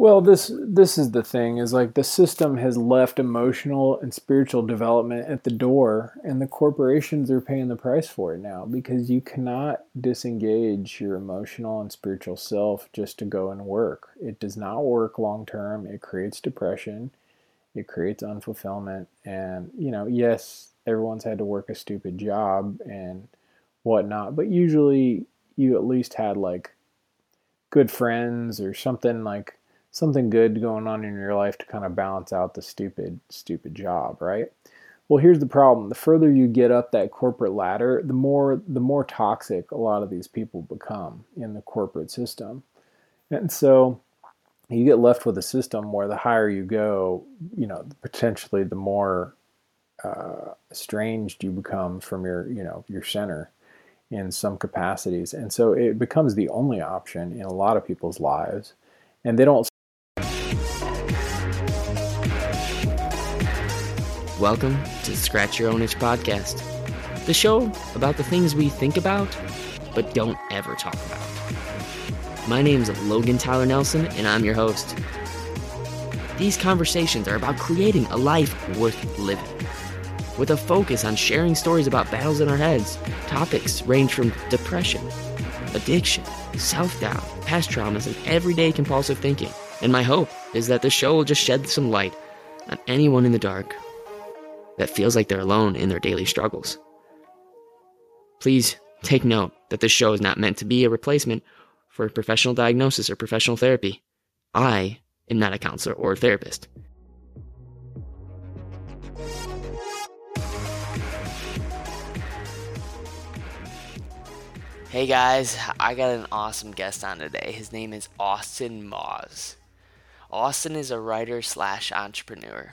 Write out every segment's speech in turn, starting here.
Well, this this is the thing is like the system has left emotional and spiritual development at the door and the corporations are paying the price for it now because you cannot disengage your emotional and spiritual self just to go and work. It does not work long term. It creates depression. It creates unfulfillment and you know, yes, everyone's had to work a stupid job and whatnot, but usually you at least had like good friends or something like something good going on in your life to kind of balance out the stupid stupid job right? Well here's the problem. The further you get up that corporate ladder the more the more toxic a lot of these people become in the corporate system. And so you get left with a system where the higher you go you know potentially the more uh, estranged you become from your you know your center in some capacities. And so it becomes the only option in a lot of people's lives. And they don't Welcome to Scratch Your Own Itch podcast, the show about the things we think about but don't ever talk about. My name is Logan Tyler Nelson, and I'm your host. These conversations are about creating a life worth living, with a focus on sharing stories about battles in our heads. Topics range from depression, addiction, self doubt, past traumas, and everyday compulsive thinking. And my hope is that the show will just shed some light on anyone in the dark that feels like they're alone in their daily struggles. Please take note that this show is not meant to be a replacement for professional diagnosis or professional therapy. I am not a counselor or a therapist. Hey guys, I got an awesome guest on today. His name is Austin Muhs. Austin is a writer slash entrepreneur.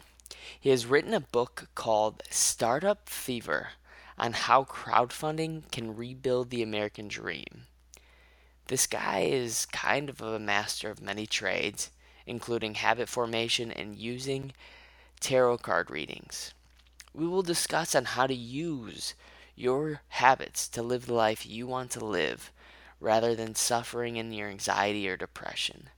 He has written a book called Startup Fever on how crowdfunding can rebuild the American dream. This guy is kind of a master of many trades, including habit formation and using tarot card readings. We will discuss on how to use your habits to live the life you want to live rather than suffering in your anxiety or depression.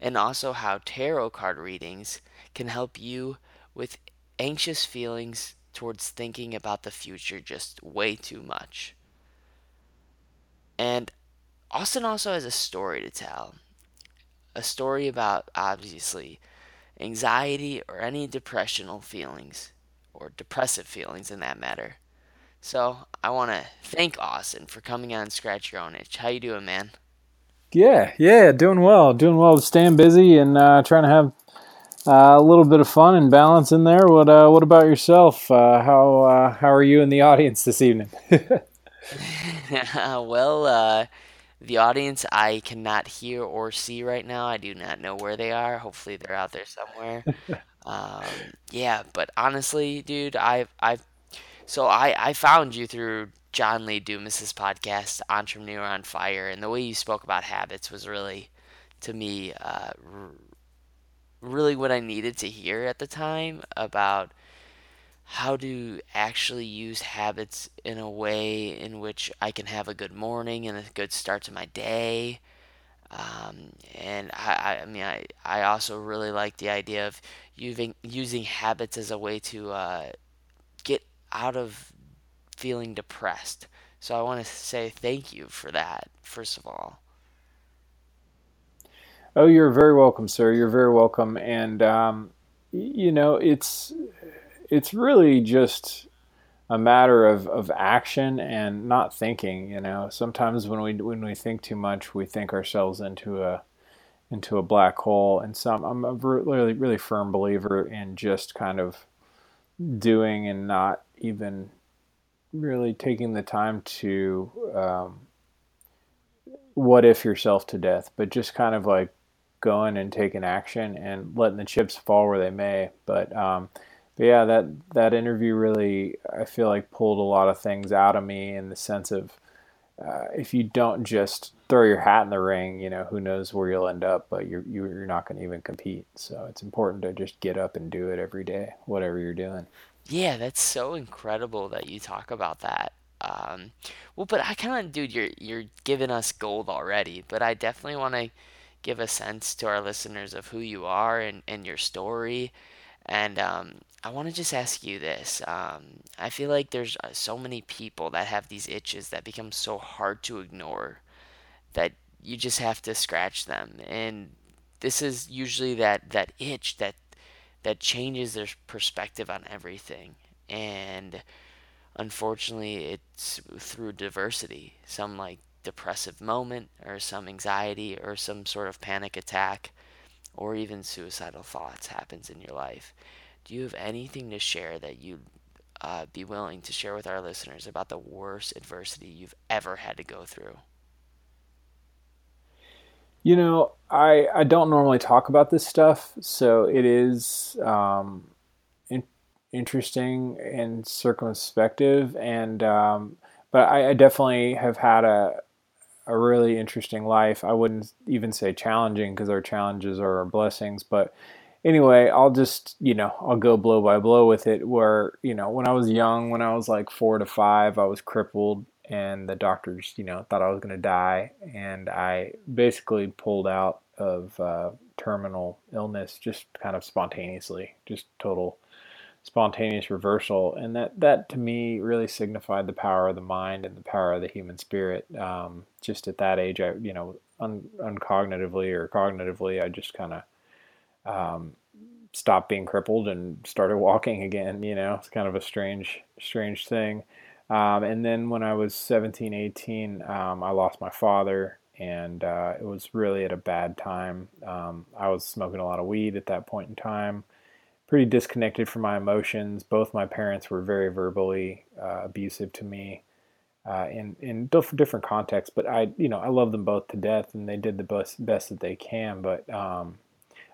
And also how tarot card readings can help you with anxious feelings towards thinking about the future just way too much. And Austin also has a story to tell. A story about, obviously, anxiety or any depressional feelings, or depressive feelings in that matter. So I want to thank Austin for coming on Scratch Your Own Itch. How you doing, man? Yeah, yeah, doing well, doing well, staying busy and uh, trying to have uh, a little bit of fun and balance in there. What uh, What about yourself? Uh, how uh, How are you in the audience this evening? well, uh, the audience I cannot hear or see right now. I do not know where they are. Hopefully, they're out there somewhere. um, yeah, but honestly, dude, I've I've so I I found you through John Lee Dumas's podcast, Entrepreneur on Fire, and the way you spoke about habits was really, to me, uh, really what I needed to hear at the time about how to actually use habits in a way in which I can have a good morning and a good start to my day. Um, and I, I mean, I, I also really like the idea of using using habits as a way to uh, get out of feeling depressed. So I want to say thank you for that, first of all. Oh, you're very welcome, sir. You're very welcome. And um, you know, it's it's really just a matter of, of action and not thinking. You know, sometimes when we when we think too much, we think ourselves into a into a black hole. And some, I'm a really really firm believer in just kind of doing and not even really taking the time to um, what if yourself to death, but just kind of like going and taking action and letting the chips fall where they may. But, um, but yeah, that that interview really I feel like pulled a lot of things out of me in the sense of uh, if you don't just throw your hat in the ring, you know who knows where you'll end up, but you're you're not going to even compete. So it's important to just get up and do it every day, whatever you're doing. Yeah, that's so incredible that you talk about that. Um, well, but I kind of, dude, you're you're giving us gold already. But I definitely want to give a sense to our listeners of who you are and, and your story. And um, I want to just ask you this. Um, I feel like there's uh, so many people that have these itches that become so hard to ignore that you just have to scratch them. And this is usually that, that itch that that changes their perspective on everything. And unfortunately, it's through diversity. Some like depressive moment, or some anxiety, or some sort of panic attack, or even suicidal thoughts happens in your life. Do you have anything to share that you'd uh, be willing to share with our listeners about the worst adversity you've ever had to go through? You know, I I don't normally talk about this stuff, so it is um, in, interesting and circumspective, and um, but I, I, definitely have had a a really interesting life. I wouldn't even say challenging because our challenges are our blessings, but anyway, I'll just you know I'll go blow by blow with it. Where you know when I was young, when I was like four to five, I was crippled and the doctors, you know, thought I was going to die, and I basically pulled out of uh, terminal illness just kind of spontaneously, just total spontaneous reversal, and that that to me really signified the power of the mind and the power of the human spirit. Um, just at that age, I you know, un, uncognitively or cognitively, I just kind of um, stopped being crippled and started walking again. You know, it's kind of a strange strange thing. Um, and then when I was 17, 18, um, I lost my father, and uh, it was really at a bad time. Um, I was smoking a lot of weed at that point in time, pretty disconnected from my emotions. Both my parents were very verbally uh, abusive to me. Uh, in in different contexts, but I you know I love them both to death, and they did the best best that they can. But um,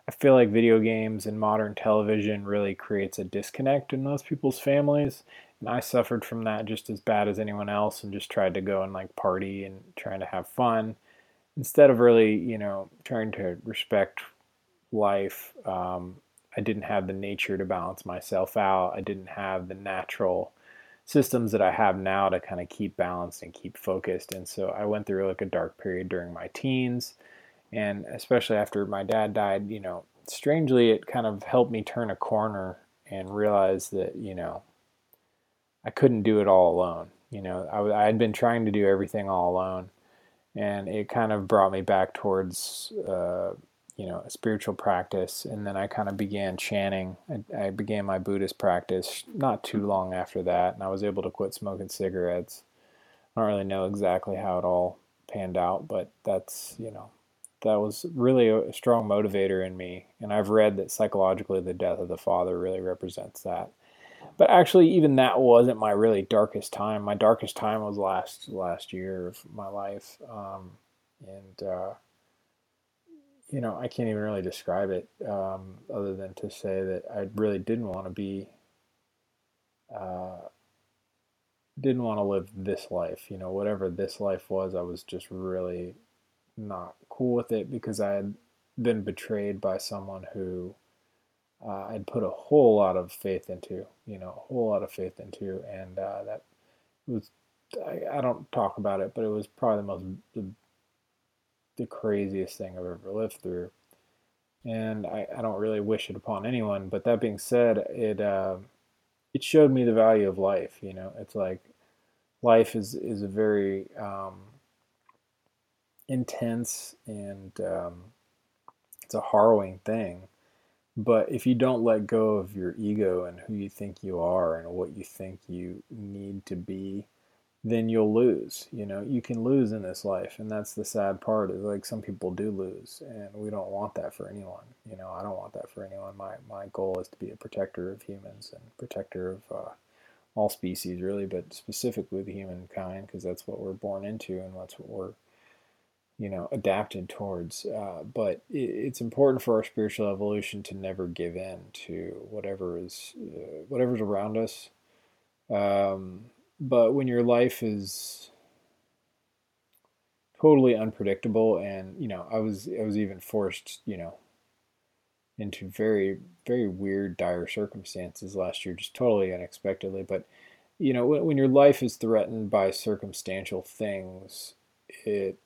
I feel like video games and modern television really creates a disconnect in those people's families, and I suffered from that just as bad as anyone else and just tried to go and like party and trying to have fun instead of really, you know, trying to respect life. Um, I didn't have the nature to balance myself out. I didn't have the natural systems that I have now to kind of keep balanced and keep focused. And so I went through like a dark period during my teens. And especially after my dad died, you know, strangely, it kind of helped me turn a corner and realize that, you know, I couldn't do it all alone. You know, I, I had been trying to do everything all alone, and it kind of brought me back towards, uh, you know, a spiritual practice. And then I kind of began chanting. I, I began my Buddhist practice not too long after that, and I was able to quit smoking cigarettes. I don't really know exactly how it all panned out, but that's, you know, that was really a strong motivator in me. And I've read that psychologically, the death of the father really represents that but actually even that wasn't my really darkest time my darkest time was last last year of my life um, and uh, you know i can't even really describe it um, other than to say that i really didn't want to be uh, didn't want to live this life you know whatever this life was i was just really not cool with it because i had been betrayed by someone who uh, I'd put a whole lot of faith into, you know, a whole lot of faith into, and uh, that was I, I, don't talk about it, but it was probably the most the, the craziest thing I've ever lived through, and I, I don't really wish it upon anyone. But that being said, it uh, it showed me the value of life. You know, it's like life is is a very um, intense and um, it's a harrowing thing but if you don't let go of your ego and who you think you are and what you think you need to be, then you'll lose. You know, you can lose in this life, and that's the sad part. Is like some people do lose, and we don't want that for anyone. You know, I don't want that for anyone. My my goal is to be a protector of humans and protector of uh, all species, really, but specifically the humankind, because that's what we're born into, and that's what we're you know adapted towards uh, but it, it's important for our spiritual evolution to never give in to whatever is uh, whatever's around us um, but when your life is totally unpredictable and you know i was i was even forced you know into very very weird dire circumstances last year just totally unexpectedly but you know when, when your life is threatened by circumstantial things it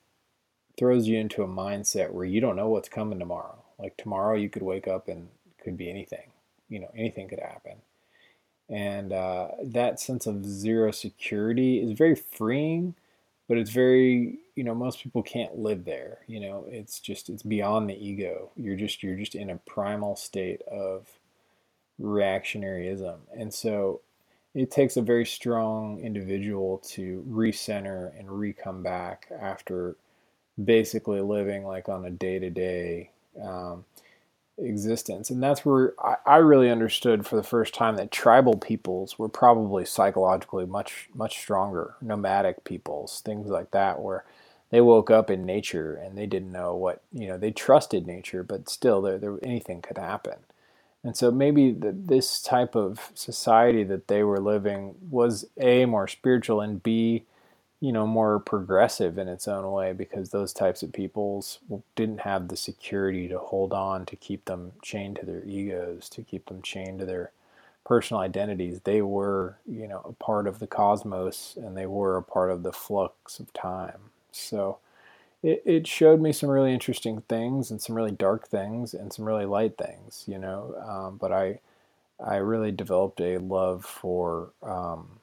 throws you into a mindset where you don't know what's coming tomorrow. Like tomorrow, you could wake up and could be anything. You know, anything could happen. And uh, that sense of zero security is very freeing, but it's very, you know, most people can't live there. You know, it's just, it's beyond the ego. You're just, you're just in a primal state of reactionaryism. And so it takes a very strong individual to recenter and re-come back after basically living like on a day-to-day um, existence. And that's where I, I, really understood for the first time that tribal peoples were probably psychologically much much stronger nomadic peoples things like that where they woke up in nature and they didn't know what you know they trusted nature but still there, there anything could happen. And so maybe the, this type of society that they were living was a more spiritual and b you know more progressive in its own way because those types of peoples didn't have the security to hold on to keep them chained to their egos to keep them chained to their personal identities. They were you know a part of the cosmos and they were a part of the flux of time. So it, it showed me some really interesting things and some really dark things and some really light things you know um, but i i really developed a love for um,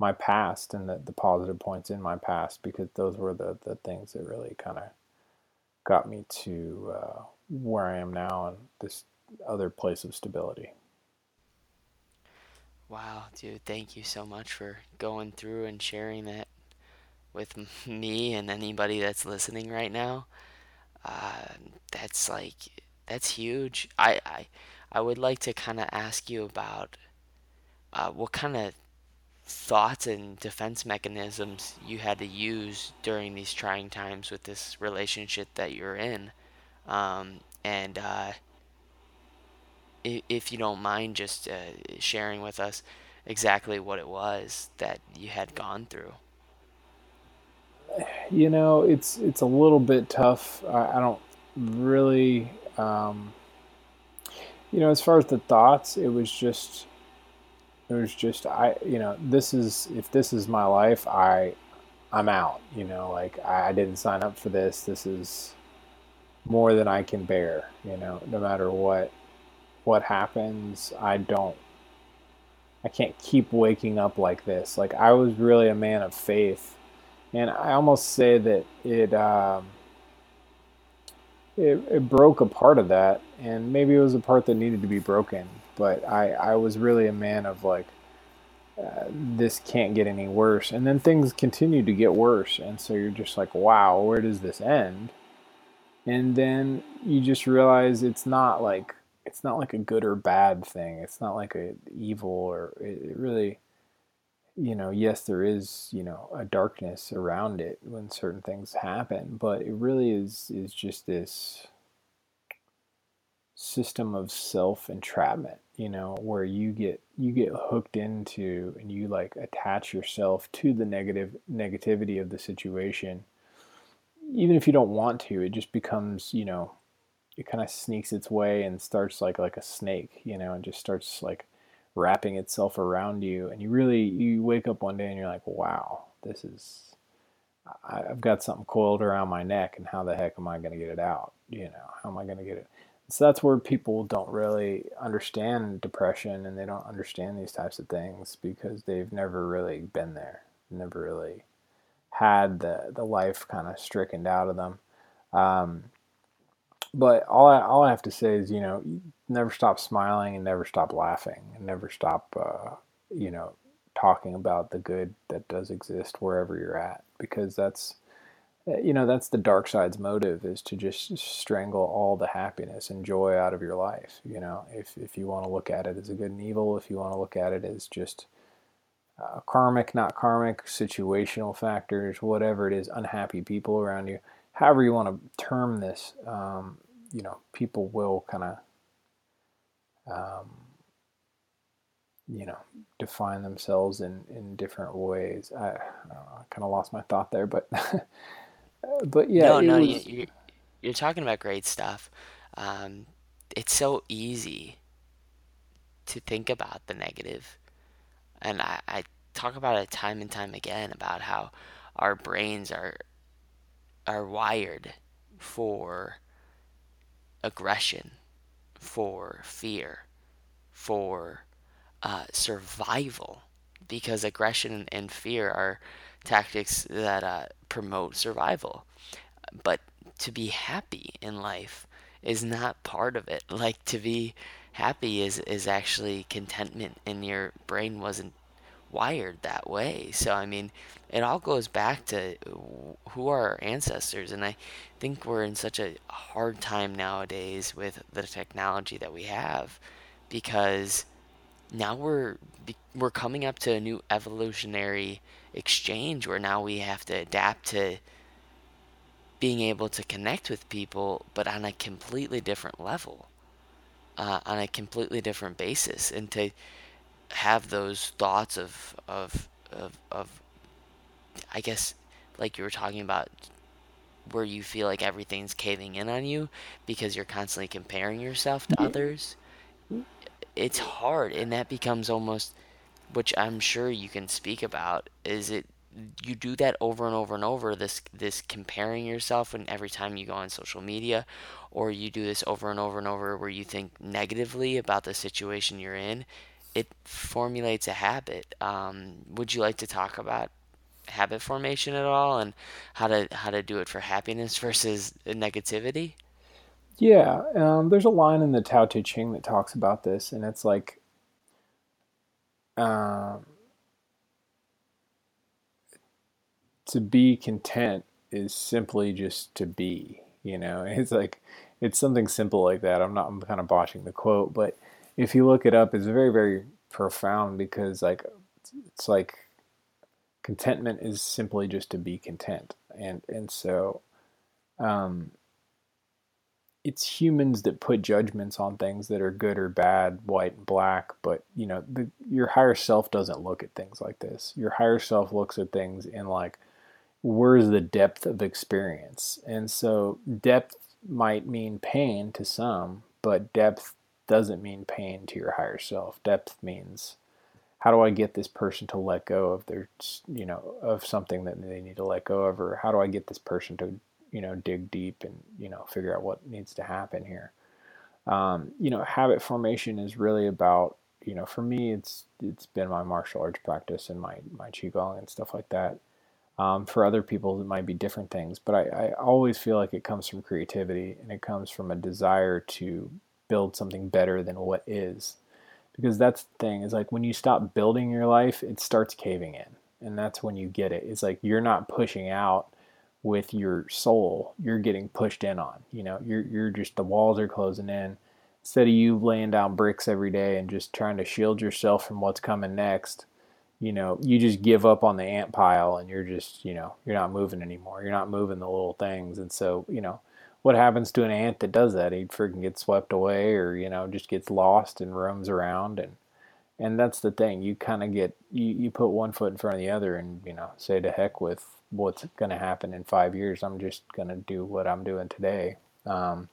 my past and the, the positive points in my past because those were the, the things that really kind of got me to uh, where I am now and this other place of stability. Wow, dude, thank you so much for going through and sharing that with me and anybody that's listening right now. Uh, that's like that's huge. I I, I would like to kind of ask you about uh, what kind of thoughts and defense mechanisms you had to use during these trying times with this relationship that you're in. Um, and uh, if, if, you don't mind just uh, sharing with us exactly what it was that you had gone through. You know, it's it's a little bit tough. I, I don't really, um, you know, as far as the thoughts, it was just it was just I you know this is if this is my life I I'm out you know like I didn't sign up for this. This is more than I can bear you know no matter what what happens I don't I can't keep waking up like this. Like I was really a man of faith. And I almost say that it um, it, it broke a part of that. And maybe it was a part that needed to be broken but I, I was really a man of like, uh, this can't get any worse. And then things continue to get worse. And so you're just like, wow, where does this end? And then you just realize it's not like, it's not like a good or bad thing. It's not like a evil or it, it really, you know, yes, there is, you know, a darkness around it when certain things happen, but it really is, is just this system of self entrapment you know where you get you get hooked into and you like attach yourself to the negative negativity of the situation. Even if you don't want to it just becomes you know it kind of sneaks its way and starts like like a snake you know and just starts like wrapping itself around you. And you really you wake up one day and you're like wow this is i've got something coiled around my neck and how the heck am i going to get it out you know? How am i going to get it so that's where people don't really understand depression and they don't understand these types of things because they've never really been there, never really had the, the life kind of stricken out of them. Um, but all I, all I have to say is, you know, never stop smiling and never stop laughing and never stop, uh, you know, talking about the good that does exist wherever you're at because that's you know that's the dark side's motive is to just strangle all the happiness and joy out of your life you know? If, if you want to look at it as a good and evil if you want to look at it as just uh, karmic not karmic situational factors whatever it is unhappy people around you however you want to term this um, you know people will kind of um, you know define themselves in in different ways. I, I kind of lost my thought there but but yeah, No, no, you, was. you you're talking about great stuff. Um, it's so easy to think about the negative, and I, I talk about it time and time again about how our brains are are wired for aggression, for fear, for uh, survival, because aggression and fear are tactics that uh, promote survival. But to be happy in life is not part of it. Like to be happy is is actually contentment, and your brain wasn't wired that way. So I mean, it all goes back to who are our ancestors, and I think we're in such a hard time nowadays with the technology that we have, because now we're we're coming up to a new evolutionary exchange where now we have to adapt to being able to connect with people, but on a completely different level, uh, on a completely different basis, and to have those thoughts of of of, of I guess like you were talking about where you feel like everything's caving in on you because you're constantly comparing yourself to others it's hard and that becomes almost which I'm sure you can speak about is it you do that over and over and over this this comparing yourself and every time you go on social media or you do this over and over and over where you think negatively about the situation you're in it formulates a habit. Um, would you like to talk about habit formation at all and how to how to do it for happiness versus negativity? Yeah um, there's a line in the tao te ching that talks about this and it's like um, to be content is simply just to be you know? It's like it's something simple like that. I'm not i'm kind of botching the quote but if you look it up it's very very profound because like it's like contentment is simply just to be content. And and so um it's humans that put judgments on things that are good or bad, white and black, but you know, the, your higher self doesn't look at things like this. Your higher self looks at things in like where's the depth of experience. And so depth might mean pain to some, but depth doesn't mean pain to your higher self. Depth means how do I get this person to let go of their, you know, of something that they need to let go of, or how do I get this person to, you know, dig deep and, you know, figure out what needs to happen here. Um, you know, habit formation is really about, you know, for me, it's it's been my martial arts practice and my my qigong and stuff like that. Um, for other people, it might be different things, but I, I always feel like it comes from creativity and it comes from a desire to build something better than what is. Because that's the thing is like when you stop building your life, it starts caving in. And that's when you get it. It's like you're not pushing out with your soul, you're getting pushed in on. You know, you're you're just the walls are closing in. Instead of you laying down bricks every day and just trying to shield yourself from what's coming next, you know, you just give up on the ant pile and you're just, you know, you're not moving anymore. You're not moving the little things. And so, you know, what happens to an ant that does that? He freaking gets swept away or, you know, just gets lost and roams around and and that's the thing. You kind of get you, you put one foot in front of the other and, you know, say to heck with what's going to happen in 5 years. I'm just going to do what I'm doing today. Um,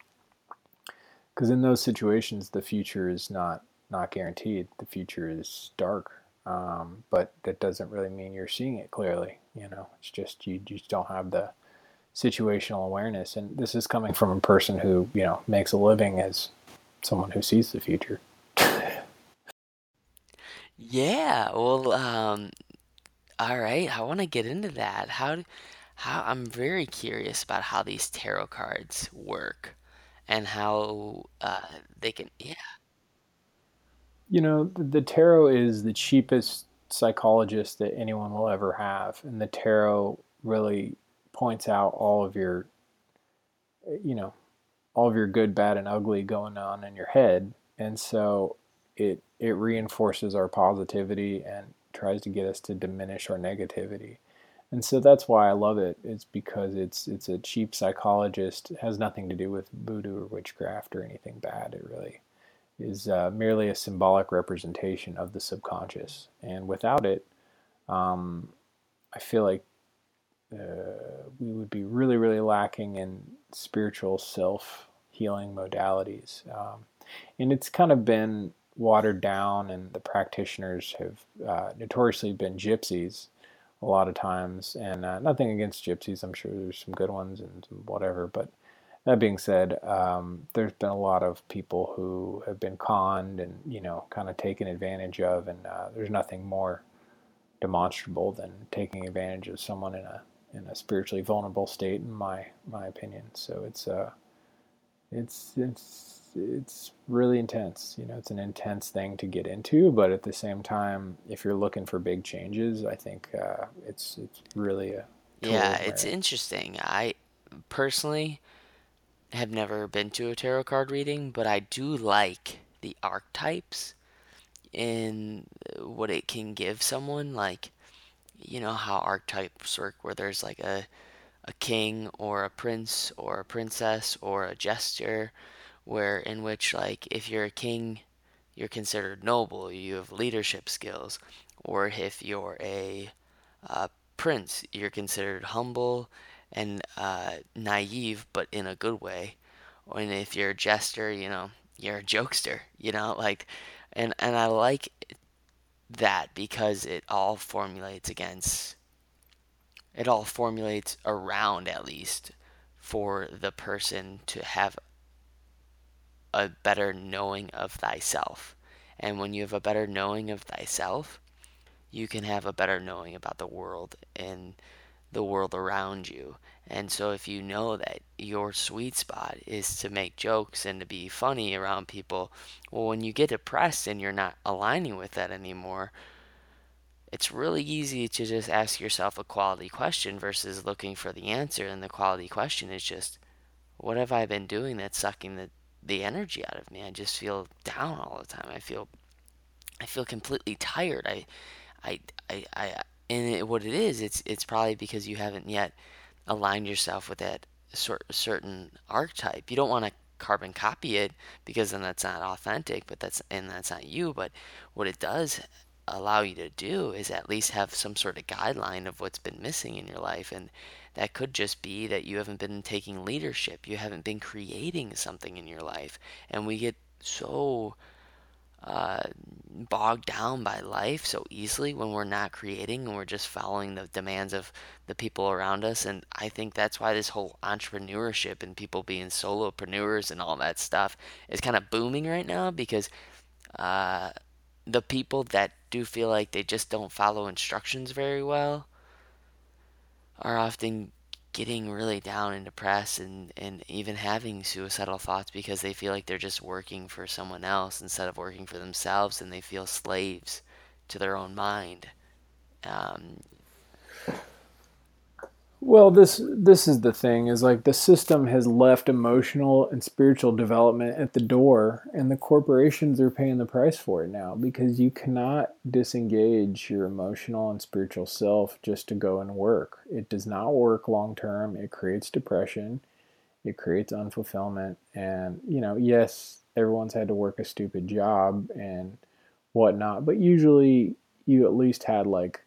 because in those situations the future is not not guaranteed the future is dark um, but that doesn't really mean you're seeing it clearly. You know, it's just you just don't have the situational awareness. And this is coming from a person who you know makes a living as someone who sees the future. yeah, well, um, all right. I want to get into that. How, how I'm very curious about how these tarot cards work, and how uh, they can. Yeah. You know, the tarot is the cheapest psychologist that anyone will ever have. And the tarot really points out all of your, you know, all of your good, bad, and ugly going on in your head. And so it, it reinforces our positivity and tries to get us to diminish our negativity. And so that's why I love it. It's because it's it's a cheap psychologist. It has nothing to do with voodoo or witchcraft or anything bad. It really is uh, merely a symbolic representation of the subconscious. And without it, um, I feel like uh, we would be really, really lacking in spiritual self healing modalities. Um, and it's kind of been watered down, and the practitioners have uh, notoriously been gypsies a lot of times. And uh, nothing against gypsies. I'm sure there's some good ones and whatever. But that being said, um, there's been a lot of people who have been conned and you know kind of taken advantage of, and uh, there's nothing more demonstrable than taking advantage of someone in a in a spiritually vulnerable state, in my my opinion. So it's uh, it's it's it's really intense. You know, it's an intense thing to get into, but at the same time, if you're looking for big changes, I think uh, it's it's really a Yeah, it's interesting. I personally have never been to a tarot card reading, but I do like the archetypes in what it can give someone. Like, you know how archetypes work, where there's like a, a king or a prince or a princess or a jester, where in which, like, if you're a king, you're considered noble, you have leadership skills, or if you're a uh, prince, you're considered humble and uh, naive, but in a good way. And if you're a jester, you know, you're a jokester, you know, like, and and I like that because it all formulates against, it all formulates around at least for the person to have a better knowing of thyself. And when you have a better knowing of thyself, you can have a better knowing about the world and the world around you. And so if you know that your sweet spot is to make jokes and to be funny around people, well, when you get depressed and you're not aligning with that anymore, it's really easy to just ask yourself a quality question versus looking for the answer. And the quality question is just, what have I been doing that's sucking the, the energy out of me? I just feel down all the time. I feel I feel completely tired. I I I, I and it, what it is, it's it's probably because you haven't yet aligned yourself with that sort certain archetype. You don't want to carbon copy it because then that's not authentic, but that's and that's not you. But what it does allow you to do is at least have some sort of guideline of what's been missing in your life and that could just be that you haven't been taking leadership you haven't been creating something in your life and we get so uh, bogged down by life so easily when we're not creating and we're just following the demands of the people around us. And I think that's why this whole entrepreneurship and people being solopreneurs and all that stuff is kind of booming right now because uh, the people that do feel like they just don't follow instructions very well are often getting really down and depressed and, and even having suicidal thoughts because they feel like they're just working for someone else instead of working for themselves and they feel slaves to their own mind. Um, Well, this this is the thing is like the system has left emotional and spiritual development at the door and the corporations are paying the price for it now because you cannot disengage your emotional and spiritual self just to go and work. It does not work long term. It creates depression, it creates unfulfillment and, you know, yes, everyone's had to work a stupid job and whatnot, but usually you at least had like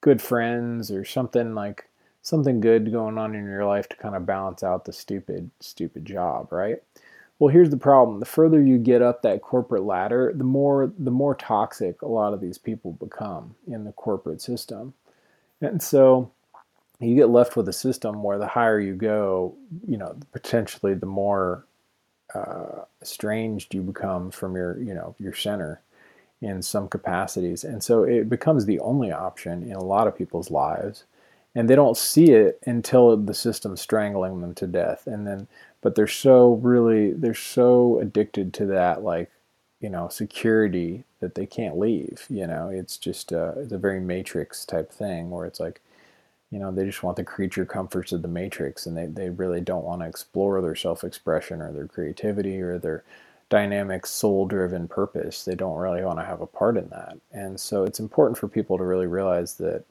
good friends or something like something good going on in your life to kind of balance out the stupid stupid job, right? Well, here's the problem. The further you get up that corporate ladder, the more the more toxic a lot of these people become in the corporate system. And so you get left with a system where the higher you go, you know, potentially the more uh, estranged you become from your, you know, your center in some capacities. And so it becomes the only option in a lot of people's lives. And they don't see it until the system's strangling them to death. And then, but they're so really, they're so addicted to that, like, you know, security that they can't leave. You know, it's just, uh, it's a very matrix type thing where it's like, you know, they just want the creature comforts of the matrix and they, they really don't want to explore their self expression or their creativity or their dynamic soul driven purpose. They don't really want to have a part in that. And so it's important for people to really realize that,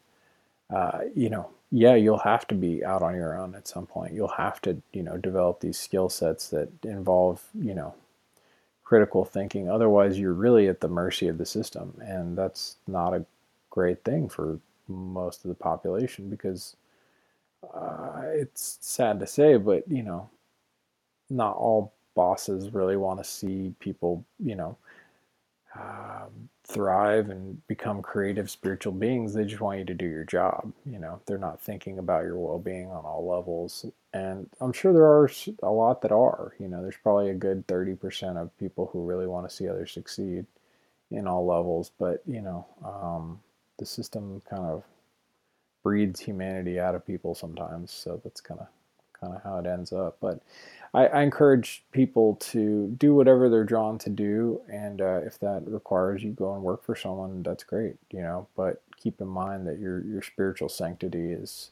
uh, you know, yeah, you'll have to be out on your own at some point. You'll have to, you know, develop these skill sets that involve, you know, critical thinking. Otherwise, you're really at the mercy of the system. And that's not a great thing for most of the population because uh, it's sad to say, but, you know, not all bosses really want to see people, you know, um, thrive and become creative spiritual beings they just want you to do your job you know? They're not thinking about your well-being on all levels and i'm sure there are a lot that are you know? There's probably a good 30% of people who really want to see others succeed in all levels but you know um, the system kind of breeds humanity out of people sometimes so that's kind of kind of how it ends up but I, I, encourage people to do whatever they're drawn to do, and uh, if that requires you go and work for someone, that's great, you know. But keep in mind that your your spiritual sanctity is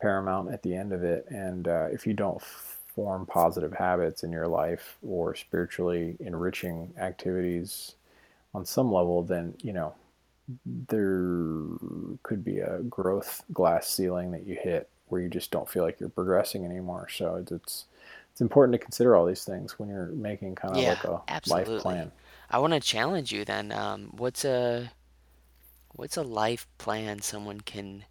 paramount at the end of it, and uh, if you don't form positive habits in your life or spiritually enriching activities on some level, then you know there could be a growth glass ceiling that you hit where you just don't feel like you're progressing anymore. So it's it's important to consider all these things when you're making kind of Yeah, like a absolutely. life plan. I want to challenge you then. Um, what's a what's a life plan someone can,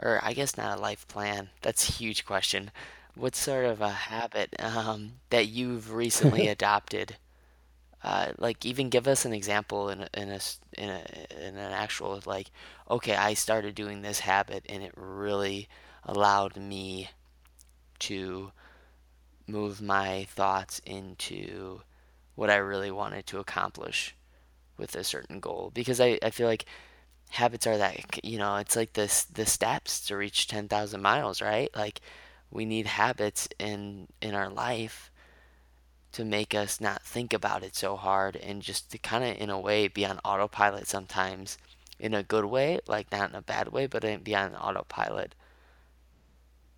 or I guess not a life plan. That's a huge question. What sort of a habit um, that you've recently adopted? Uh, like even give us an example in a, in a in a in an actual like, okay, I started doing this habit and it really allowed me to move my thoughts into what I really wanted to accomplish with a certain goal. Because I, I feel like habits are that you know it's like this the steps to reach 10,000 miles right? Like we need habits in in our life to make us not think about it so hard and just to kind of in a way be on autopilot sometimes in a good way like not in a bad way but be on autopilot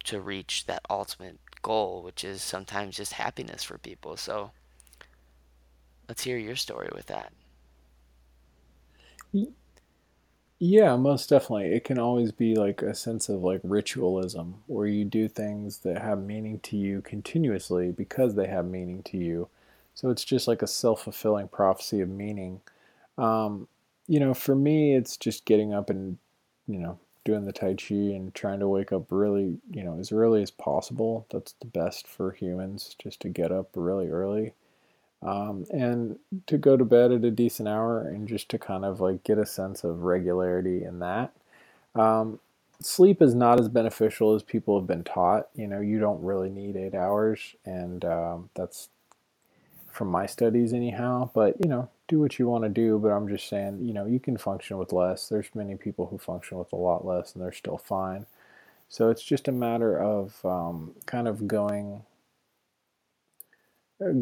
to reach that ultimate goal which is sometimes just happiness for people so let's hear your story with that Yeah, most definitely. It can always be like a sense of like ritualism where you do things that have meaning to you continuously because they have meaning to you. So it's just like a self-fulfilling prophecy of meaning. Um, you know, for me, it's just getting up and, you know, doing the Tai Chi and trying to wake up really, you know, as early as possible. That's the best for humans, just to get up really early um, and to go to bed at a decent hour and just to kind of like get a sense of regularity in that. Um, sleep is not as beneficial as people have been taught. You know, you don't really need eight hours, and um, that's from my studies anyhow. But you know, do what you want to do. But I'm just saying, you know, you can function with less. There's many people who function with a lot less, and they're still fine. So it's just a matter of um, kind of going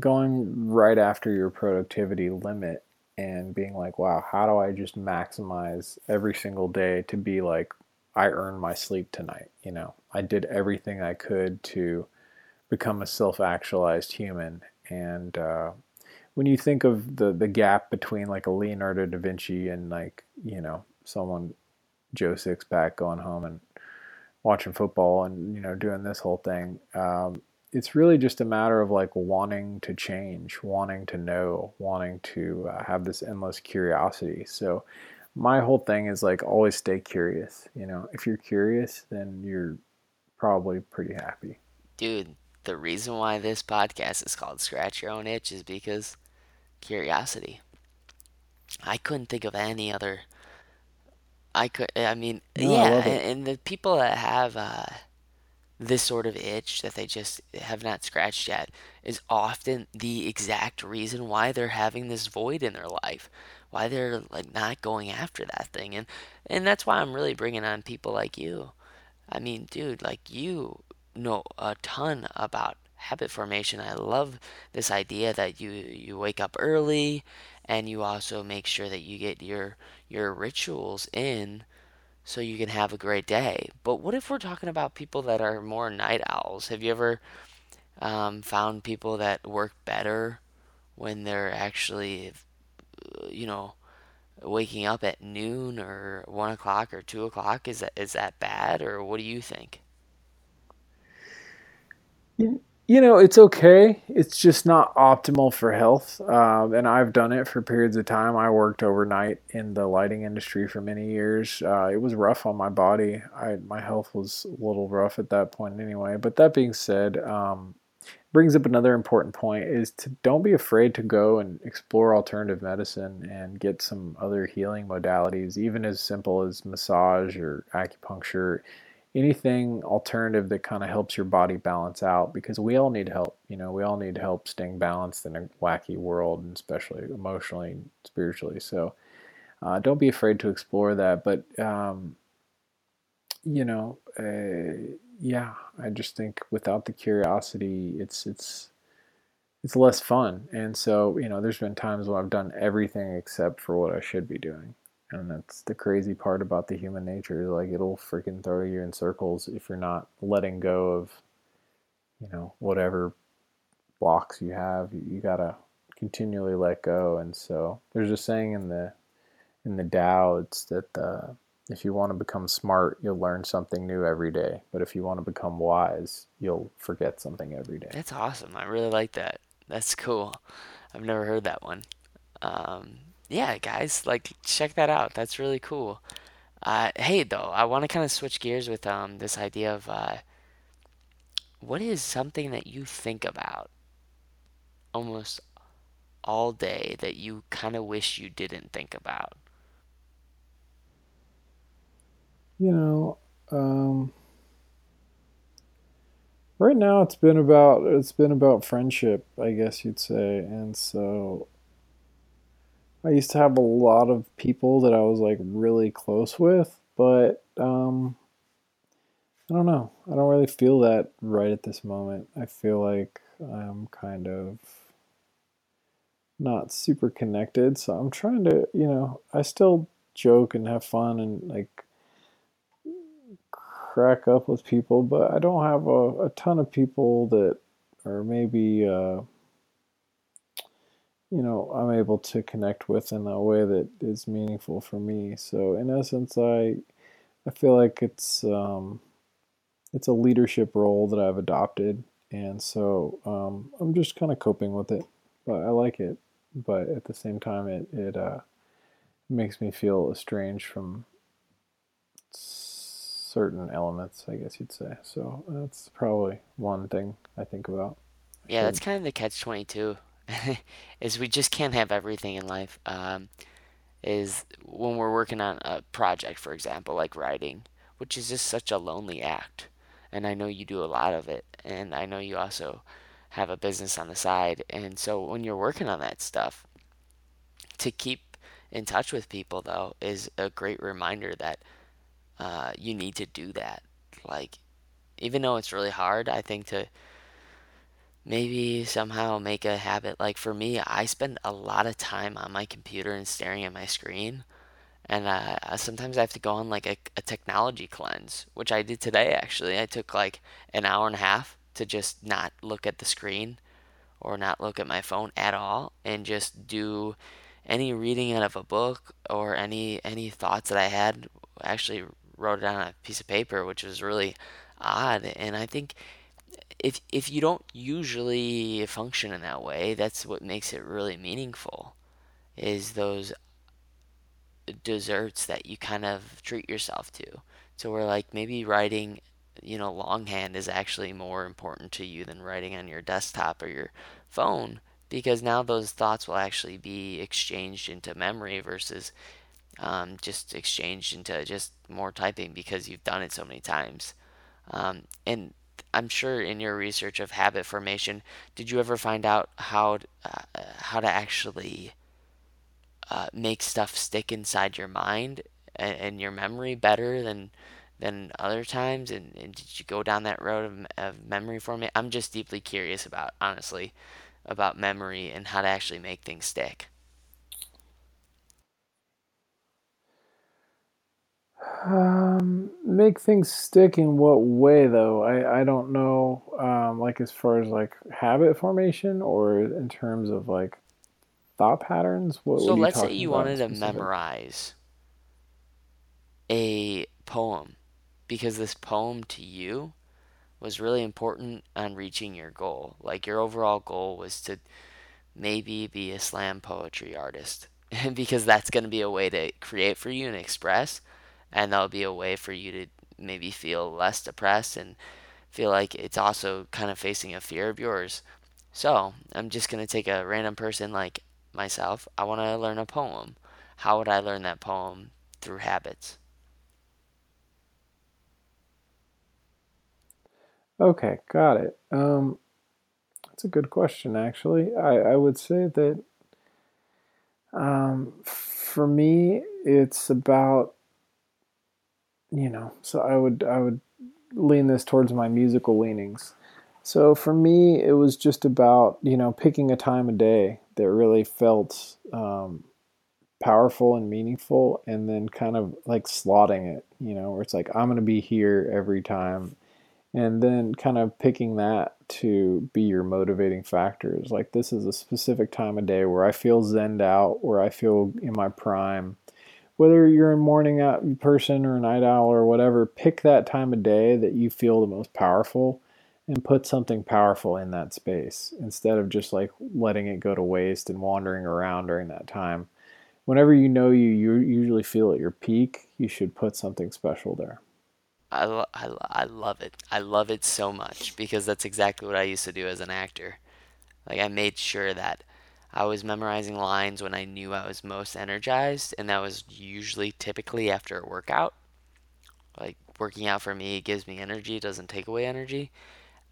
going right after your productivity limit and being like, wow, how do I just maximize every single day to be like, I earned my sleep tonight? You know, I did everything I could to become a self actualized human. And uh, when you think of the, the gap between like a Leonardo da Vinci and like, you know, someone, Joe Sixpack going home and watching football and, you know, doing this whole thing, um, it's really just a matter of like wanting to change, wanting to know, wanting to uh, have this endless curiosity. So my whole thing is like always stay curious. You know, if you're curious, then you're probably pretty happy. dude the reason why this podcast is called scratch your own itch is because curiosity i couldn't think of any other i could i mean No, I yeah it. and, and the people that have uh, this sort of itch that they just have not scratched yet is often the exact reason why they're having this void in their life why they're like not going after that thing and and that's why I'm really bringing on people like you I mean dude like you know a ton about habit formation I love this idea that you you wake up early and you also make sure that you get your your rituals in so you can have a great day. But what if we're talking about people that are more night owls? Have you ever um, found people that work better when they're actually, you know, waking up at noon or one o'clock or two o'clock? Is that is that bad, or what do you think? You, know, it's okay. It's just not optimal for health. Um, and I've done it for periods of time. I worked overnight in the lighting industry for many years. Uh, it was rough on my body. I, my health was a little rough at that point anyway. But that being said, um, brings up another important point is to don't be afraid to go and explore alternative medicine and get some other healing modalities even as simple as massage or acupuncture anything alternative that kind of helps your body balance out because we all need help you know we all need help staying balanced in a wacky world and especially emotionally and spiritually so uh, don't be afraid to explore that but um, you know uh, yeah i just think without the curiosity it's it's it's less fun and so you know there's been times where i've done everything except for what i should be doing and that's the crazy part about the human nature. Like it'll freaking throw you in circles if you're not letting go of, you know, whatever blocks you have. You gotta continually let go. And so there's a saying in the in the Tao. It's that uh, if you want to become smart, you'll learn something new every day. But if you want to become wise, you'll forget something every day. That's awesome. I really like that. That's cool. I've never heard that one. Um, yeah, guys, like check that out. That's really cool. Uh, hey, though, I want to kind of switch gears with um this idea of uh, what is something that you think about almost all day that you kind of wish you didn't think about? You know, um, right now it's been about it's been about friendship, I guess you'd say, and so I used to have a lot of people that I was like really close with, but um, I don't know. I don't really feel that right at this moment. I feel like I'm kind of not super connected, so I'm trying to, you know, I still joke and have fun and like crack up with people, but I don't have a, a ton of people that are maybe uh, you know I'm able to connect with in a way that is meaningful for me. So in essence, I I feel like it's um, it's a leadership role that I've adopted, and so um, I'm just kind of coping with it. But I like it. But at the same time, it it uh, makes me feel estranged from certain elements, I guess you'd say. So that's probably one thing I think about. Yeah, that's kind of the catch 22. Is we just can't have everything in life. Um, is when we're working on a project, for example, like writing, which is just such a lonely act. And I know you do a lot of it, and I know you also have a business on the side. And so when you're working on that stuff, to keep in touch with people, though, is a great reminder that uh, you need to do that. Like, even though it's really hard, I think to maybe somehow make a habit. Like for me, I spend a lot of time on my computer and staring at my screen. And uh, sometimes I have to go on like a, a technology cleanse, which I did today actually. I took like an hour and a half to just not look at the screen or not look at my phone at all and just do any reading out of a book or any any thoughts that I had. Actually wrote it on a piece of paper, which was really odd. And I think if if you don't usually function in that way, that's what makes it really meaningful. Is those desserts that you kind of treat yourself to. So we're like maybe writing, you know, longhand is actually more important to you than writing on your desktop or your phone because now those thoughts will actually be exchanged into memory versus um, just exchanged into just more typing because you've done it so many times. Um, and I'm sure in your research of habit formation, did you ever find out how uh, how to actually uh, make stuff stick inside your mind and, and your memory better than than other times? And, and did you go down that road of, of memory formation? I'm just deeply curious about, honestly, about memory and how to actually make things stick. Um, make things stick in what way though? I I don't know. Um, like as far as like habit formation or in terms of like thought patterns. What So what are you let's say you wanted to memorize a poem because this poem to you was really important on reaching your goal. Like your overall goal was to maybe be a slam poetry artist because that's going to be a way to create for you and express and that'll be a way for you to maybe feel less depressed and feel like it's also kind of facing a fear of yours. So I'm just going to take a random person like myself. I want to learn a poem. How would I learn that poem? Through habits. Okay, got it. Um, that's a good question, actually. I, I would say that um, for me, it's about you know. So I would I would lean this towards my musical leanings. So for me, it was just about you know picking a time of day that really felt um, powerful and meaningful, and then kind of like slotting it. You know, where it's like I'm gonna be here every time and then kind of picking that to be your motivating factors like this is a specific time of day where i feel zenned out where i feel in my prime whether you're a morning uh, person or a night owl or whatever pick that time of day that you feel the most powerful and put something powerful in that space instead of just like letting it go to waste and wandering around during that time whenever you know you, you usually feel at your peak you should put something special there I, I, I love it. I love it so much because that's exactly what I used to do as an actor. Like I made sure that I was memorizing lines when I knew I was most energized, and that was usually typically after a workout. Like working out for me gives me energy, doesn't take away energy.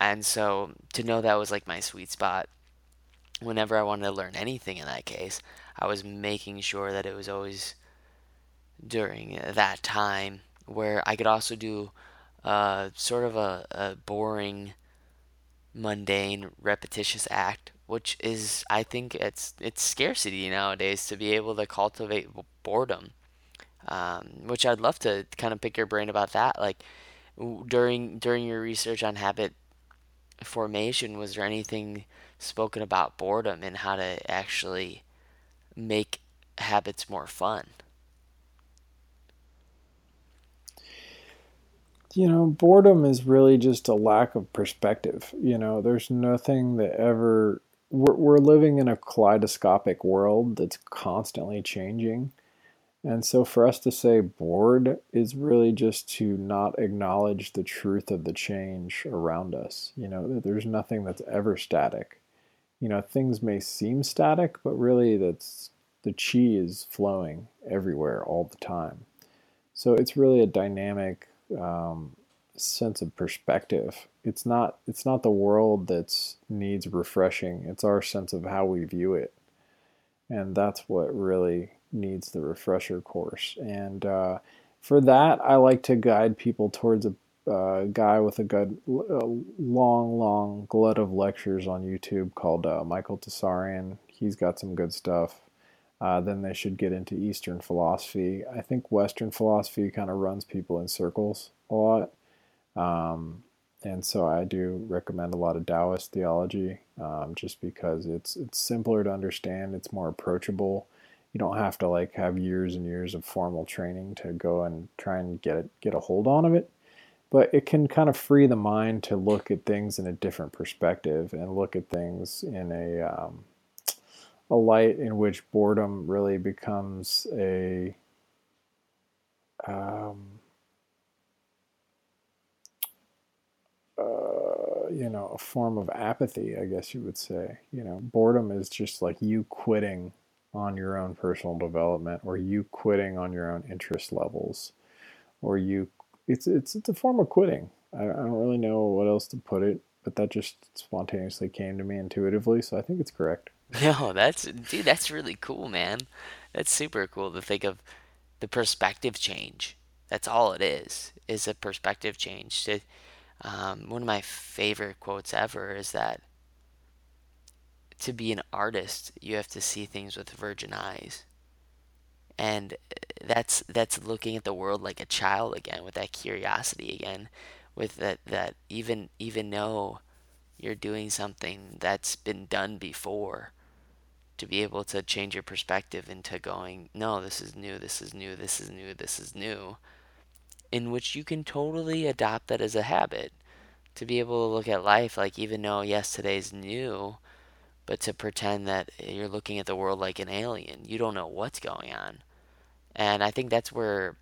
And so to know that was like my sweet spot whenever I wanted to learn anything in that case, I was making sure that it was always during that time where I could also do uh, sort of a, a boring, mundane, repetitious act, which is I think it's it's scarcity nowadays to be able to cultivate boredom. Um, which I'd love to kind of pick your brain about that. Like during during your research on habit formation, was there anything spoken about boredom and how to actually make habits more fun? you know, boredom is really just a lack of perspective. You know, there's nothing that ever. We're, we're living in a kaleidoscopic world that's constantly changing. And so for us to say bored is really just to not acknowledge the truth of the change around us. You know, there's nothing that's ever static. You know, things may seem static, but really that's the chi is flowing everywhere all the time. So it's really a dynamic um, sense of perspective. It's not it's not the world that needs refreshing. It's our sense of how we view it, and that's what really needs the refresher course. And uh, for that, I like to guide people towards a uh, guy with a good, a long, long glut of lectures on YouTube called uh, Michael Tsarion. He's got some good stuff. Uh, then they should get into Eastern philosophy. I think Western philosophy kind of runs people in circles a lot. Um, and so I do recommend a lot of Taoist theology um, just because it's it's simpler to understand, it's more approachable. You don't have to like have years and years of formal training to go and try and get it, get a hold on of it. But it can kind of free the mind to look at things in a different perspective and look at things in a um, a light in which boredom really becomes a um, uh, you know a form of apathy i guess you would say you know boredom is just like you quitting on your own personal development or you quitting on your own interest levels or you it's it's it's a form of quitting I, I don't really know what else to put it but that just spontaneously came to me intuitively so i think it's correct No, that's dude, that's really cool, man. That's super cool to think of the perspective change. That's all it is, is a perspective change. To, um, one of my favorite quotes ever is that to be an artist, you have to see things with virgin eyes. And that's that's looking at the world like a child again, with that curiosity again, with that that even even though you're doing something that's been done before to be able to change your perspective into going, no, this is new, this is new, this is new, this is new, in which you can totally adopt that as a habit. To be able to look at life like, even though, yes, today's new, but to pretend that you're looking at the world like an alien. You don't know what's going on. And I think that's where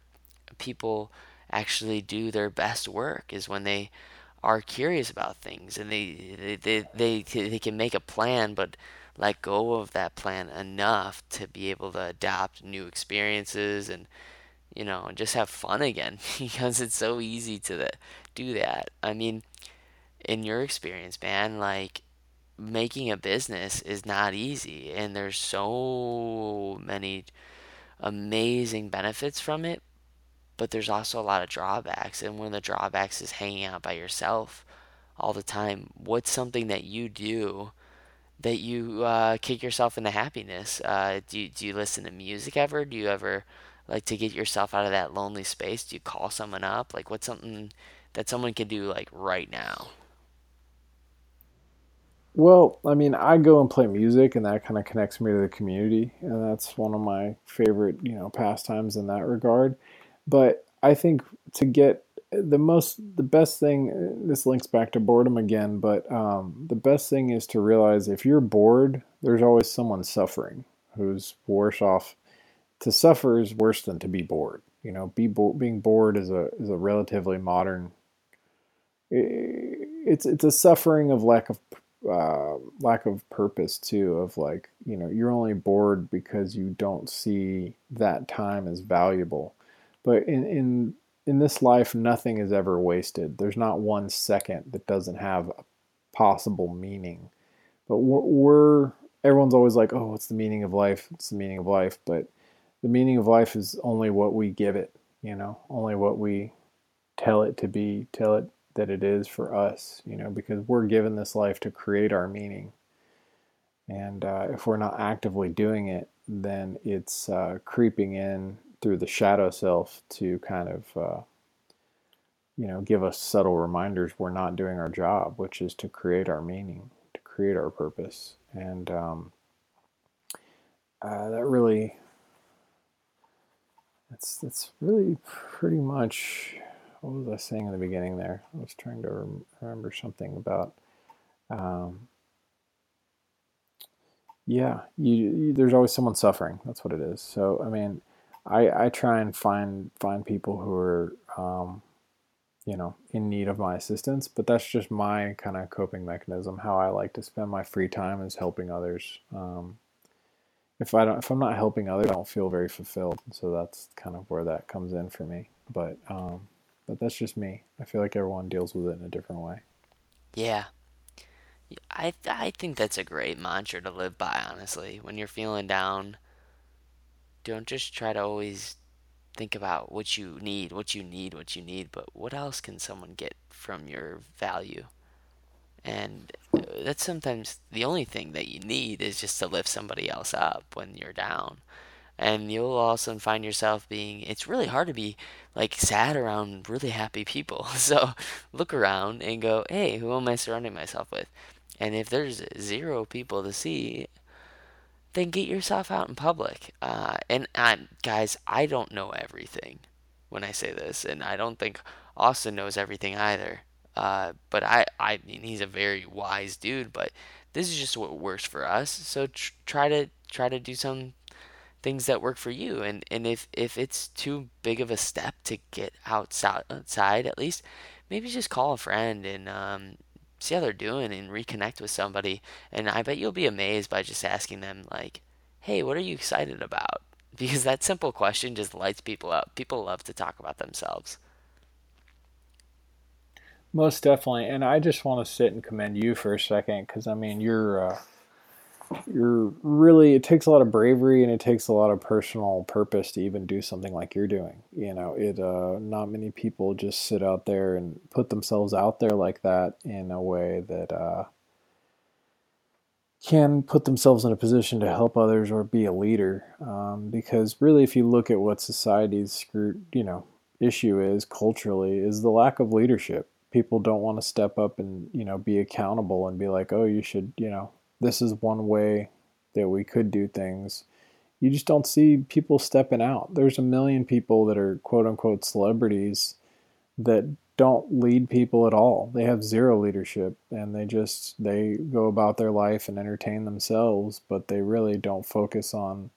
people actually do their best work is when they are curious about things and they they, they, they, they can make a plan but let go of that plan enough to be able to adapt new experiences and you know just have fun again because it's so easy to the, do that. I mean in your experience man like making a business is not easy and there's so many amazing benefits from it but there's also a lot of drawbacks and one of the drawbacks is hanging out by yourself all the time what's something that you do that you uh, kick yourself into happiness? Uh, do, do you listen to music ever? Do you ever like to get yourself out of that lonely space do you call someone up like what's something that someone can do like right now Well, I mean, I go and play music, and that kind of connects me to the community, and that's one of my favorite, you know, pastimes in that regard. But I think to get the most, the best thing, this links back to boredom again, but um, the best thing is to realize if you're bored, there's always someone suffering who's worse off. To suffer is worse than to be bored. You know, be bo- being bored is a is a relatively modern. It's it's a suffering of lack of uh, lack of purpose too of like you know you're only bored because you don't see that time as valuable but in in in this life nothing is ever wasted there's not one second that doesn't have a possible meaning but we're, we're everyone's always like oh what's the meaning of life it's the meaning of life but the meaning of life is only what we give it you know only what we tell it to be tell it that it is for us, you know, because we're given this life to create our meaning. And uh, if we're not actively doing it, then it's uh, creeping in through the shadow self to kind of, uh, you know, give us subtle reminders we're not doing our job, which is to create our meaning, to create our purpose. And um, uh, that really, that's, that's really pretty much what was I saying in the beginning there? I was trying to rem- remember something about. Um, yeah, you, you, there's always someone suffering. That's what it is. So I mean, I I try and find find people who are um, you know in need of my assistance, but that's just my kind of coping mechanism. How I like to spend my free time is helping others. Um, if I don't, if I'm not helping others, I don't feel very fulfilled. So that's kind of where that comes in for me. But um, but that's just me. I feel like everyone deals with it in a different way. yeah I, I think that's a great mantra to live by honestly when you're feeling down don't just try to always think about what you need what you need what you need but what else can someone get from your value And uh, that's sometimes the only thing that you need is just to lift somebody else up when you're down. And you'll also find yourself being, it's really hard to be like sad around really happy people. So look around and go, hey, who am I surrounding myself with? And if there's zero people to see, then get yourself out in public. Uh, and i guys, I don't know everything when I say this, and I don't think Austin knows everything either. Uh, but I, I mean, he's a very wise dude. But this is just what works for us. So tr- try to try to do some things that work for you. And and if if it's too big of a step to get outside outside at least, maybe just call a friend and um, see how they're doing and reconnect with somebody. And I bet you'll be amazed by just asking them like, "Hey, what are you excited about?" Because that simple question just lights people up. People love to talk about themselves. Most definitely, and I just want to sit and commend you for a second because I mean you're uh, you're really it takes a lot of bravery and it takes a lot of personal purpose to even do something like you're doing. You know, it uh, not many people just sit out there and put themselves out there like that in a way that uh, can put themselves in a position to help others or be a leader. Um, because really, if you look at what society's you know, issue is culturally, is the lack of leadership. People don't want to step up and you know be accountable and be like, oh, you should, you know, this is one way that we could do things. You just don't see people stepping out. There's a million people that are quote unquote celebrities that don't lead people at all. They have zero leadership and they just they go about their life and entertain themselves, but they really don't focus on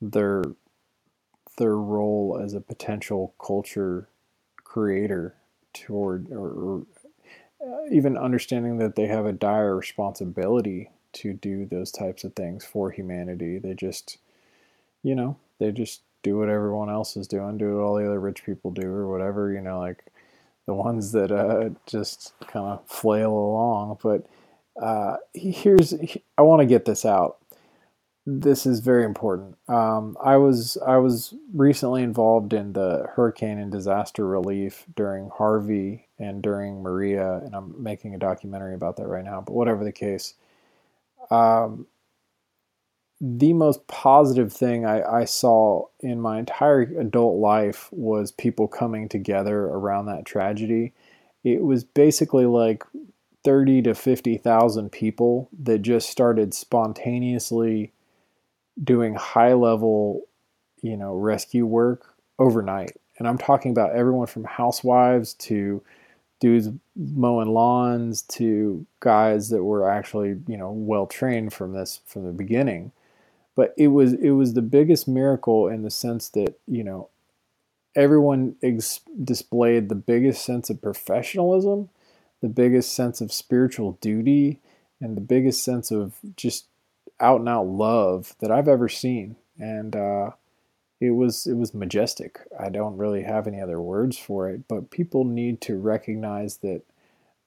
their their role as a potential culture creator toward or, or uh, even understanding that they have a dire responsibility to do those types of things for humanity. They just, you know, they just do what everyone else is doing, do what all the other rich people do, or whatever, you know, like the ones that uh, just kind of flail along. But uh, here's, I want to get this out. This is very important. Um, I was I was recently involved in the hurricane and disaster relief during Harvey and during Maria, and I'm making a documentary about that right now. But whatever the case, um, the most positive thing I, I, saw in my entire adult life was people coming together around that tragedy. It was basically like 30 to 50,000 people that just started spontaneously doing high level, you know, rescue work overnight. And I'm talking about everyone from housewives to dudes mowing lawns to guys that were actually you know well trained from this from the beginning but it was it was the biggest miracle in the sense that you know everyone ex- displayed the biggest sense of professionalism the biggest sense of spiritual duty and the biggest sense of just out and out love that I've ever seen and uh, it was it was majestic. I don't really have any other words for it, but people need to recognize that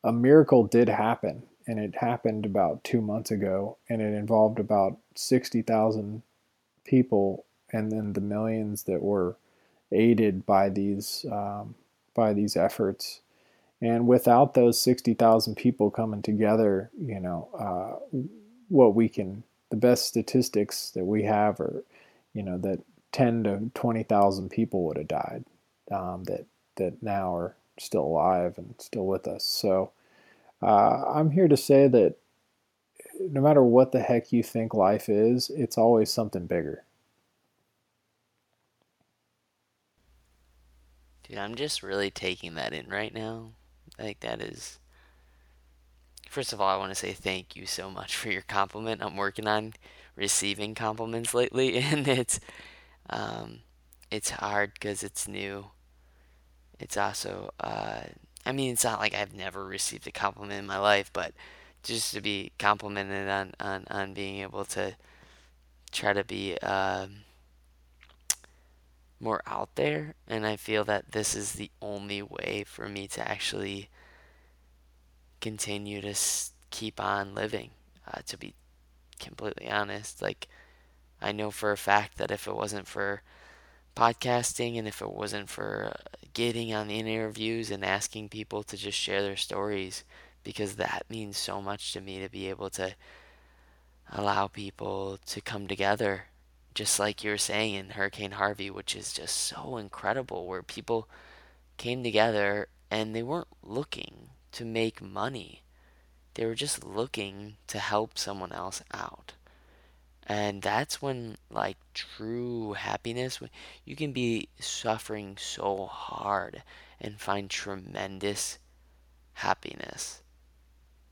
a miracle did happen, and it happened about two months ago, and it involved about sixty thousand people, and then the millions that were aided by these um, by these efforts. And without those sixty thousand people coming together, you know, uh, what we can the best statistics that we have are, you know, that 10 to 20,000 people would have died um, that, that now are still alive and still with us. So uh, I'm here to say that no matter what the heck you think life is, it's always something bigger. Dude, I'm just really taking that in right now. Like, that is. First of all, I want to say thank you so much for your compliment. I'm working on receiving compliments lately, and it's um, it's hard because it's new. It's also, uh, I mean, it's not like I've never received a compliment in my life, but just to be complimented on, on, on being able to try to be um, more out there. And I feel that this is the only way for me to actually continue to keep on living, uh, to be completely honest. Like, I know for a fact that if it wasn't for podcasting and if it wasn't for getting on the interviews and asking people to just share their stories, because that means so much to me to be able to allow people to come together, just like you were saying in Hurricane Harvey, which is just so incredible, where people came together and they weren't looking to make money. They were just looking to help someone else out. And that's when, like, true happiness, you can be suffering so hard and find tremendous happiness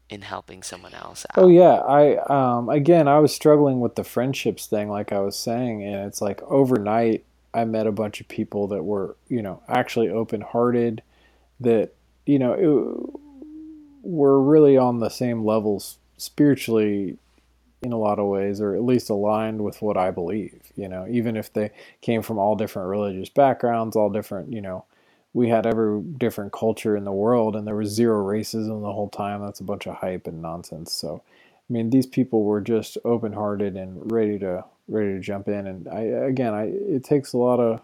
in helping someone else out. Oh yeah, I um again I was struggling with the friendships thing like I was saying and it's like overnight I met a bunch of people that were, you know, actually open-hearted that you know, it, were really on the same levels spiritually in a lot of ways, or at least aligned with what I believe. You know, even if they came from all different religious backgrounds, all different, you know, we had every different culture in the world, and there was zero racism the whole time. That's a bunch of hype and nonsense. So, I mean, these people were just open-hearted and ready to ready to jump in. And I again, I it takes a lot of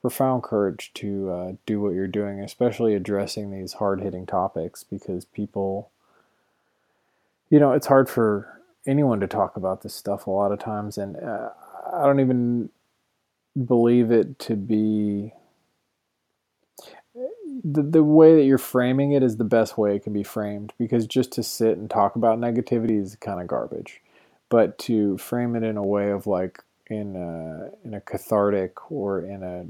profound courage to uh, do what you're doing, especially addressing these hard-hitting topics, because people you know, it's hard for anyone to talk about this stuff a lot of times, and uh, I don't even believe it to be the, the way that you're framing it is the best way it can be framed because just to sit and talk about negativity is kind of garbage. But to frame it in a way of like in a, in a cathartic or in a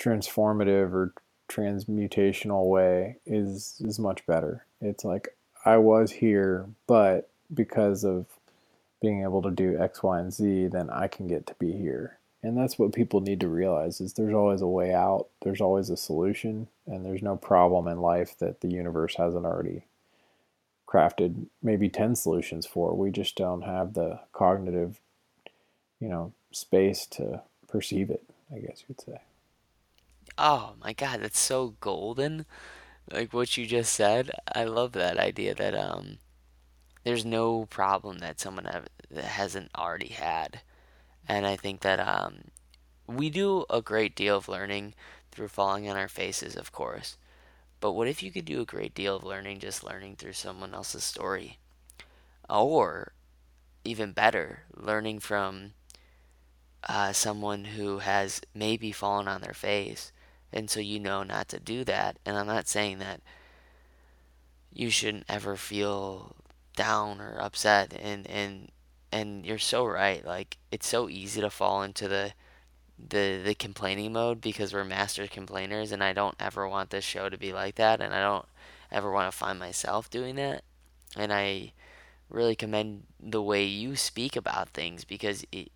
transformative or transmutational way is is much better it's like i was here but because of being able to do X, Y, and Z, then I can get to be here. And that's what people need to realize is there's always a way out, there's always a solution, and there's no problem in life that the universe hasn't already crafted maybe 10 solutions for. We just don't have the cognitive, you know, space to perceive it, I guess you'd say. Oh my God, that's so golden. Like what you just said. I love that idea that um there's no problem that someone have, that hasn't already had. And I think that um we do a great deal of learning through falling on our faces, of course. But what if you could do a great deal of learning just learning through someone else's story? Or even better, learning from uh, someone who has maybe fallen on their face, and so you know not to do that. And I'm not saying that you shouldn't ever feel down or upset, and and and you're so right. Like it's so easy to fall into the the the complaining mode because we're master complainers, and I don't ever want this show to be like that, and I don't ever want to find myself doing that. And I really commend the way you speak about things because it,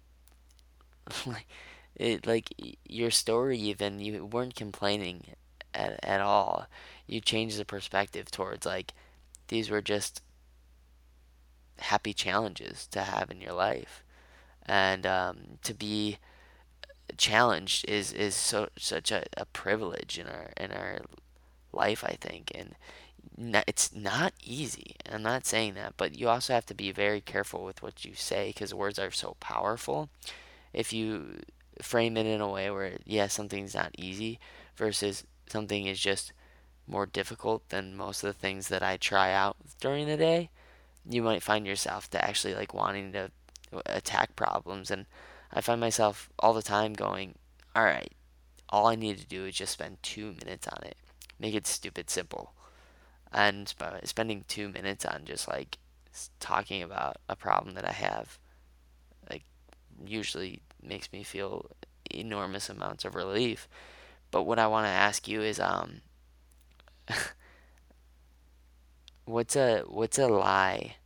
like it like your story even you weren't complaining at, at all. You changed the perspective towards like these were just happy challenges to have in your life. And um, to be challenged is is so such a, a privilege in our in our life I think. And it's not easy. I'm not saying that but you also have to be very careful with what you say because words are so powerful. If you frame it in a way where yeah something's not easy versus something is just more difficult than most of the things that I try out during the day, you might find yourself to actually like wanting to attack problems and I find myself all the time going, all right, all I need to do is just spend 2 minutes on it. Make it stupid simple. And by spending 2 minutes on just like talking about a problem that I have like usually makes me feel enormous amounts of relief. But what I want to ask you is, um, what's a what's a lie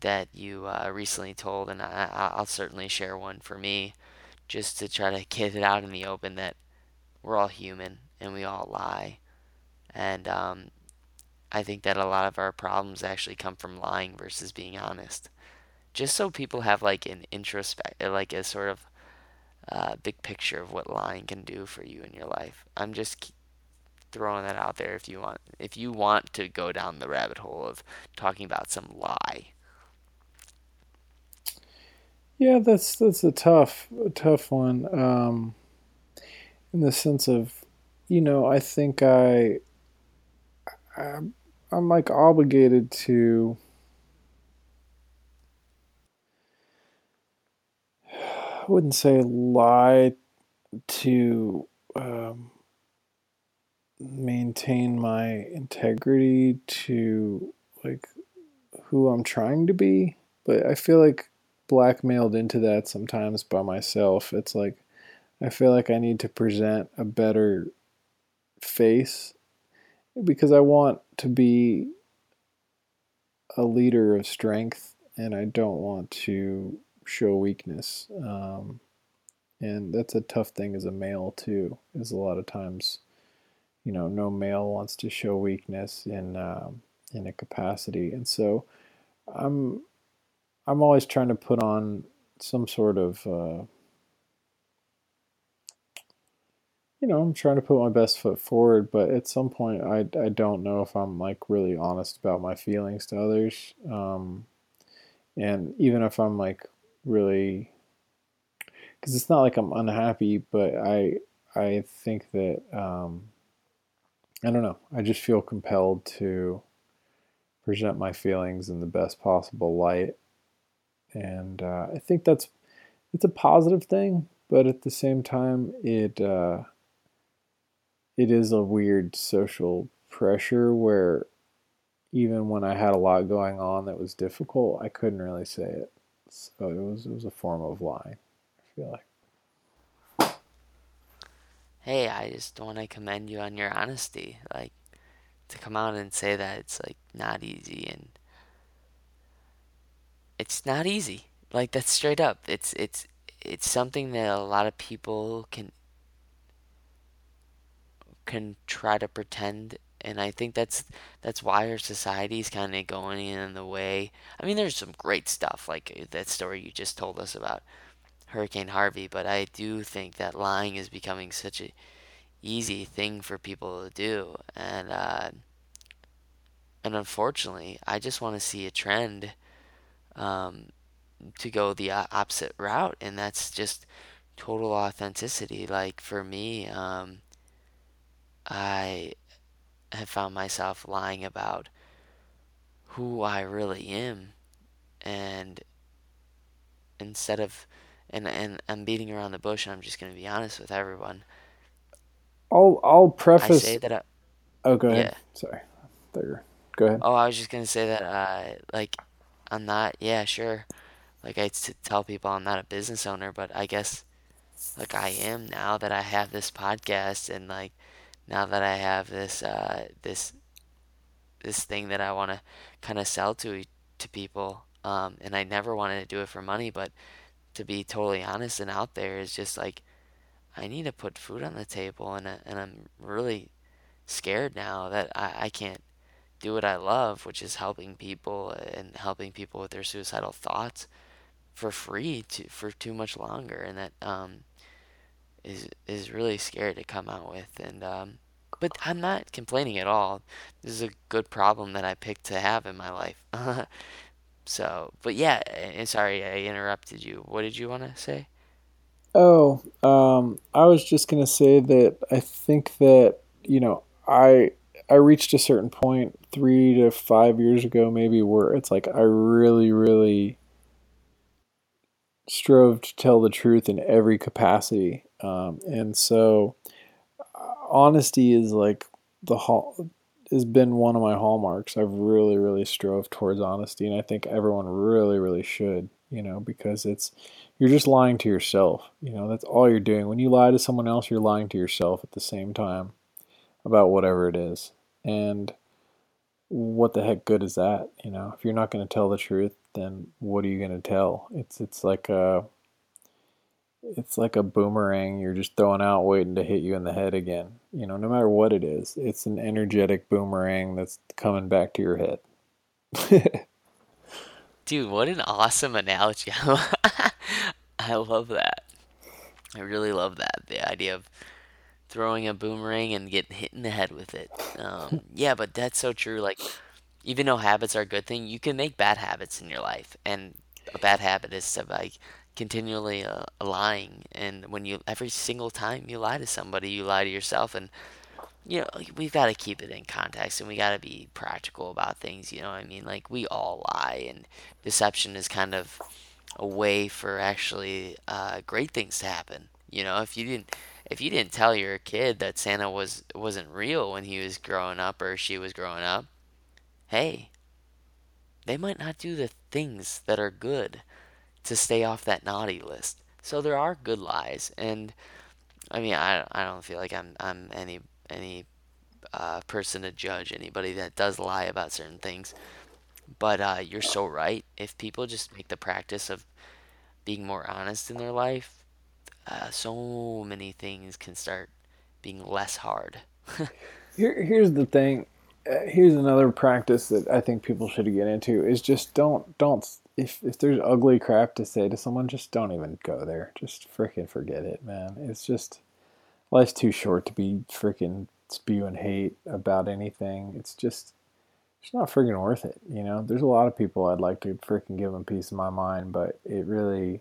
that you uh, recently told, and I, I'll certainly share one for me, just to try to get it out in the open that we're all human and we all lie, and um, I think that a lot of our problems actually come from lying versus being honest. Just so people have like an introspect, like a sort of uh, big picture of what lying can do for you in your life. I'm just throwing that out there if you want if you want to go down the rabbit hole of talking about some lie. Yeah, that's that's a tough a tough one. Um, in the sense of, you know, I think I, I I'm like obligated to I wouldn't say lie to um, maintain my integrity to like who I'm trying to be, but I feel like blackmailed into that sometimes by myself. It's like I feel like I need to present a better face because I want to be a leader of strength and I don't want to show weakness. Um, and that's a tough thing as a male too. Is a lot of times, you know, no male wants to show weakness in um, in a capacity, and so I'm I'm always trying to put on some sort of uh, you know, I'm trying to put my best foot forward, but at some point, I, I don't know if I'm like really honest about my feelings to others. Um, and even if I'm like really because it's not like I'm unhappy, but I I think that um, I don't know. I just feel compelled to present my feelings in the best possible light, and uh, I think that's it's a positive thing, but at the same time, it uh, it is a weird social pressure where even when I had a lot going on that was difficult, I couldn't really say it. So oh, it was it was a form of lying. I feel like. Hey, I just want to commend you on your honesty. Like to come out and say that it's like not easy and it's not easy. Like that's straight up. It's it's it's something that a lot of people can can try to pretend and I think that's that's why our society is kind of going in the way. I mean, there's some great stuff like that story you just told us about Hurricane Harvey, but I do think that lying is becoming such a easy thing for people to do, and uh, and unfortunately, I just want to see a trend um, to go the opposite route, and that's just total authenticity. Like for me, um, I have found myself lying about who I really am, and instead of and and I'm beating around the bush, and I'm just going to be honest with everyone. I'll I'll preface I say that I, Oh, go ahead. yeah. Sorry. There. Go ahead. Oh, I was just gonna say that uh, like I'm not. Yeah, sure. Like I t tell people I'm not a business owner, but I guess like I am now that I have this podcast and like now that I have this uh this this thing that I want to kind of sell to to people. Um, and I never wanted to do it for money, but to be totally honest and out there is just like I need to put food on the table, and I- and I'm really scared now that I, I can't do what I love, which is helping people and helping people with their suicidal thoughts for free to for too much longer, and that um, is is really scary to come out with. And um, but I'm not complaining at all. This is a good problem that I picked to have in my life. So, but yeah, and sorry I interrupted you. What did you want to say? Oh, um, I was just gonna say that I think that you know I I reached a certain point three to five years ago maybe where it's like I really really strove to tell the truth in every capacity, um, and so honesty is like the hall has been one of my hallmarks. I've really really strove towards honesty, and I think everyone really really should, you know, because it's you're just lying to yourself. You know, that's all you're doing. When you lie to someone else, you're lying to yourself at the same time about whatever it is. And what the heck good is that? You know, if you're not going to tell the truth, then what are you going to tell? It's it's like a it's like a boomerang you're just throwing out waiting to hit you in the head again. You know, no matter what it is, it's an energetic boomerang that's coming back to your head. Dude, what an awesome analogy. I love that. I really love that. The idea of throwing a boomerang and getting hit in the head with it. Um, yeah, but that's so true. Like, even though habits are a good thing, you can make bad habits in your life. And a bad habit is to like continually uh, lying. And when you, every single time you lie to somebody, you lie to yourself. And you know, we've got to keep it in context and we got to be practical about things, you know I mean? Like we all lie and deception is kind of a way for actually uh, great things to happen. You know, if you didn't if you didn't tell your kid that Santa was wasn't real when he was growing up or she was growing up, hey, they might not do the things that are good to stay off that naughty list. So there are good lies and I mean, I, I don't feel like I'm I'm any any uh, person to judge anybody that does lie about certain things. But uh, you're so right. If people just make the practice of being more honest in their life, uh, so many things can start being less hard. Here, here's the thing. Uh, here's another practice that I think people should get into is just don't don't if if there's ugly crap to say to someone, just don't even go there. Just freaking forget it, man. It's just life's too short to be freaking spewing hate about anything. It's just it's not freaking worth it. You know, there's a lot of people I'd like to freaking give them piece of my mind, but it really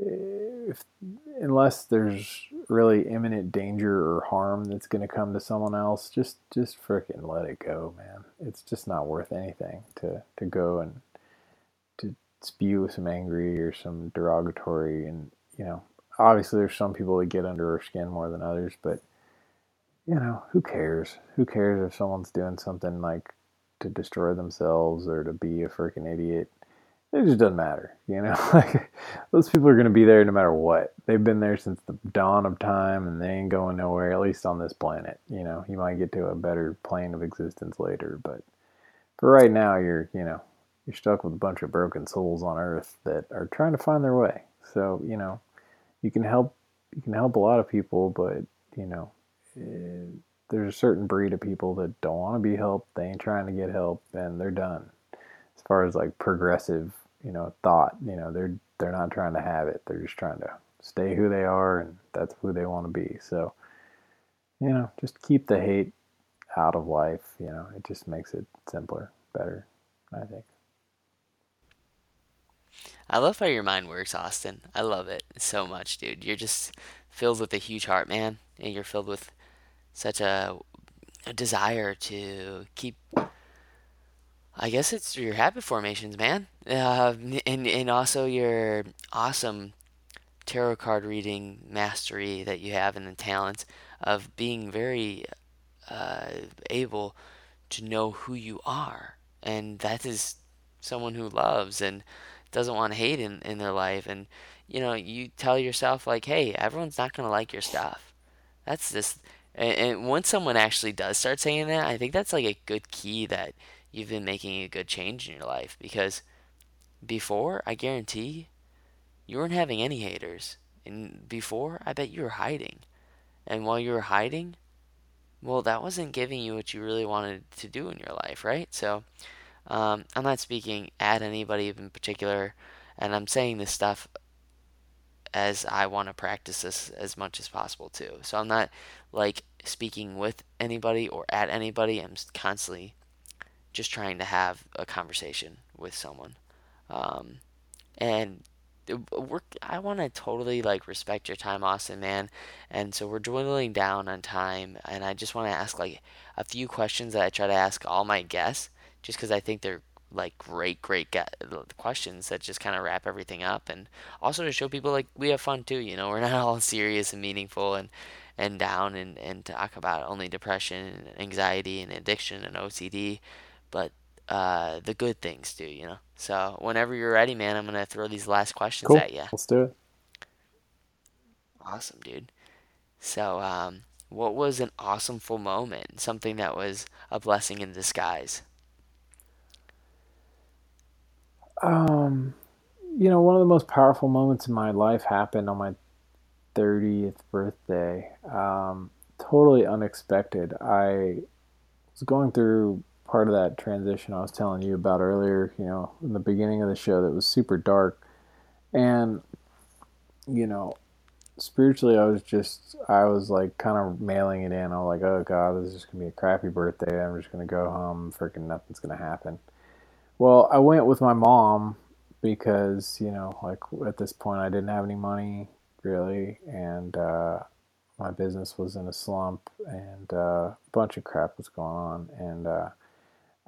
if unless there's really imminent danger or harm that's going to come to someone else, just just freaking let it go, man. It's just not worth anything to to go and to spew some angry or some derogatory and you know obviously there's some people that get under our skin more than others, but you know who cares? Who cares if someone's doing something like to destroy themselves or to be a freaking idiot? It just doesn't matter, you know. Like those people are going to be there no matter what. They've been there since the dawn of time, and they ain't going nowhere. At least on this planet, you know. You might get to a better plane of existence later, but for right now, you're, you know, you're stuck with a bunch of broken souls on Earth that are trying to find their way. So you know, you can help you can help a lot of people, but you know, eh, there's a certain breed of people that don't want to be helped. They ain't trying to get help, and they're done. As far as like progressive, you know, thought, you know, they're they're not trying to have it. They're just trying to stay who they are, and that's who they want to be. So, you know, just keep the hate out of life. You know, it just makes it simpler, better. I think. I love how your mind works, Austin. I love it so much, dude. You're just filled with a huge heart, man, and you're filled with such a, a desire to keep. I guess it's your habit formations, man, uh, and and also your awesome tarot card reading mastery that you have and the talents of being very uh, able to know who you are, and that is someone who loves and doesn't want hate in, in their life. And you know you tell yourself like hey everyone's not going to like your stuff. That's just and, and once someone actually does start saying that i think that's like a good key that you've been making a good change in your life because before i guarantee you weren't having any haters and before i bet you were hiding and while you were hiding well that wasn't giving you what you really wanted to do in your life right so um, I'm not speaking at anybody in particular, and I'm saying this stuff as I want to practice this as much as possible too. So I'm not like speaking with anybody or at anybody. I'm constantly just trying to have a conversation with someone. Um, and we're, I want to totally like respect your time, Austin, man. And so we're dwindling down on time, and I just want to ask like a few questions that I try to ask all my guests just because I think they're like great, great questions that just kind of wrap everything up, and also to show people like we have fun too. You know, we're not all serious and meaningful and and down and and talk about only depression and anxiety and addiction and OCD, but uh, the good things do, You know. So whenever you're ready, man, I'm gonna throw these last questions cool. at you. Let's do it. Awesome, dude. So, um, what was an awesome full moment? Something that was a blessing in disguise. Um, you know, one of the most powerful moments in my life happened on my 30th birthday. Um, totally unexpected. I was going through part of that transition I was telling you about earlier, you know, in the beginning of the show that was super dark. And, you know, spiritually, I was just, I was like kind of mailing it in. I was like, oh God, this is just going to be a crappy birthday. I'm just going to go home. Freaking nothing's going to happen. Well, I went with my mom because, you know, like at this point I didn't have any money really and uh, my business was in a slump and uh, a bunch of crap was going on and uh,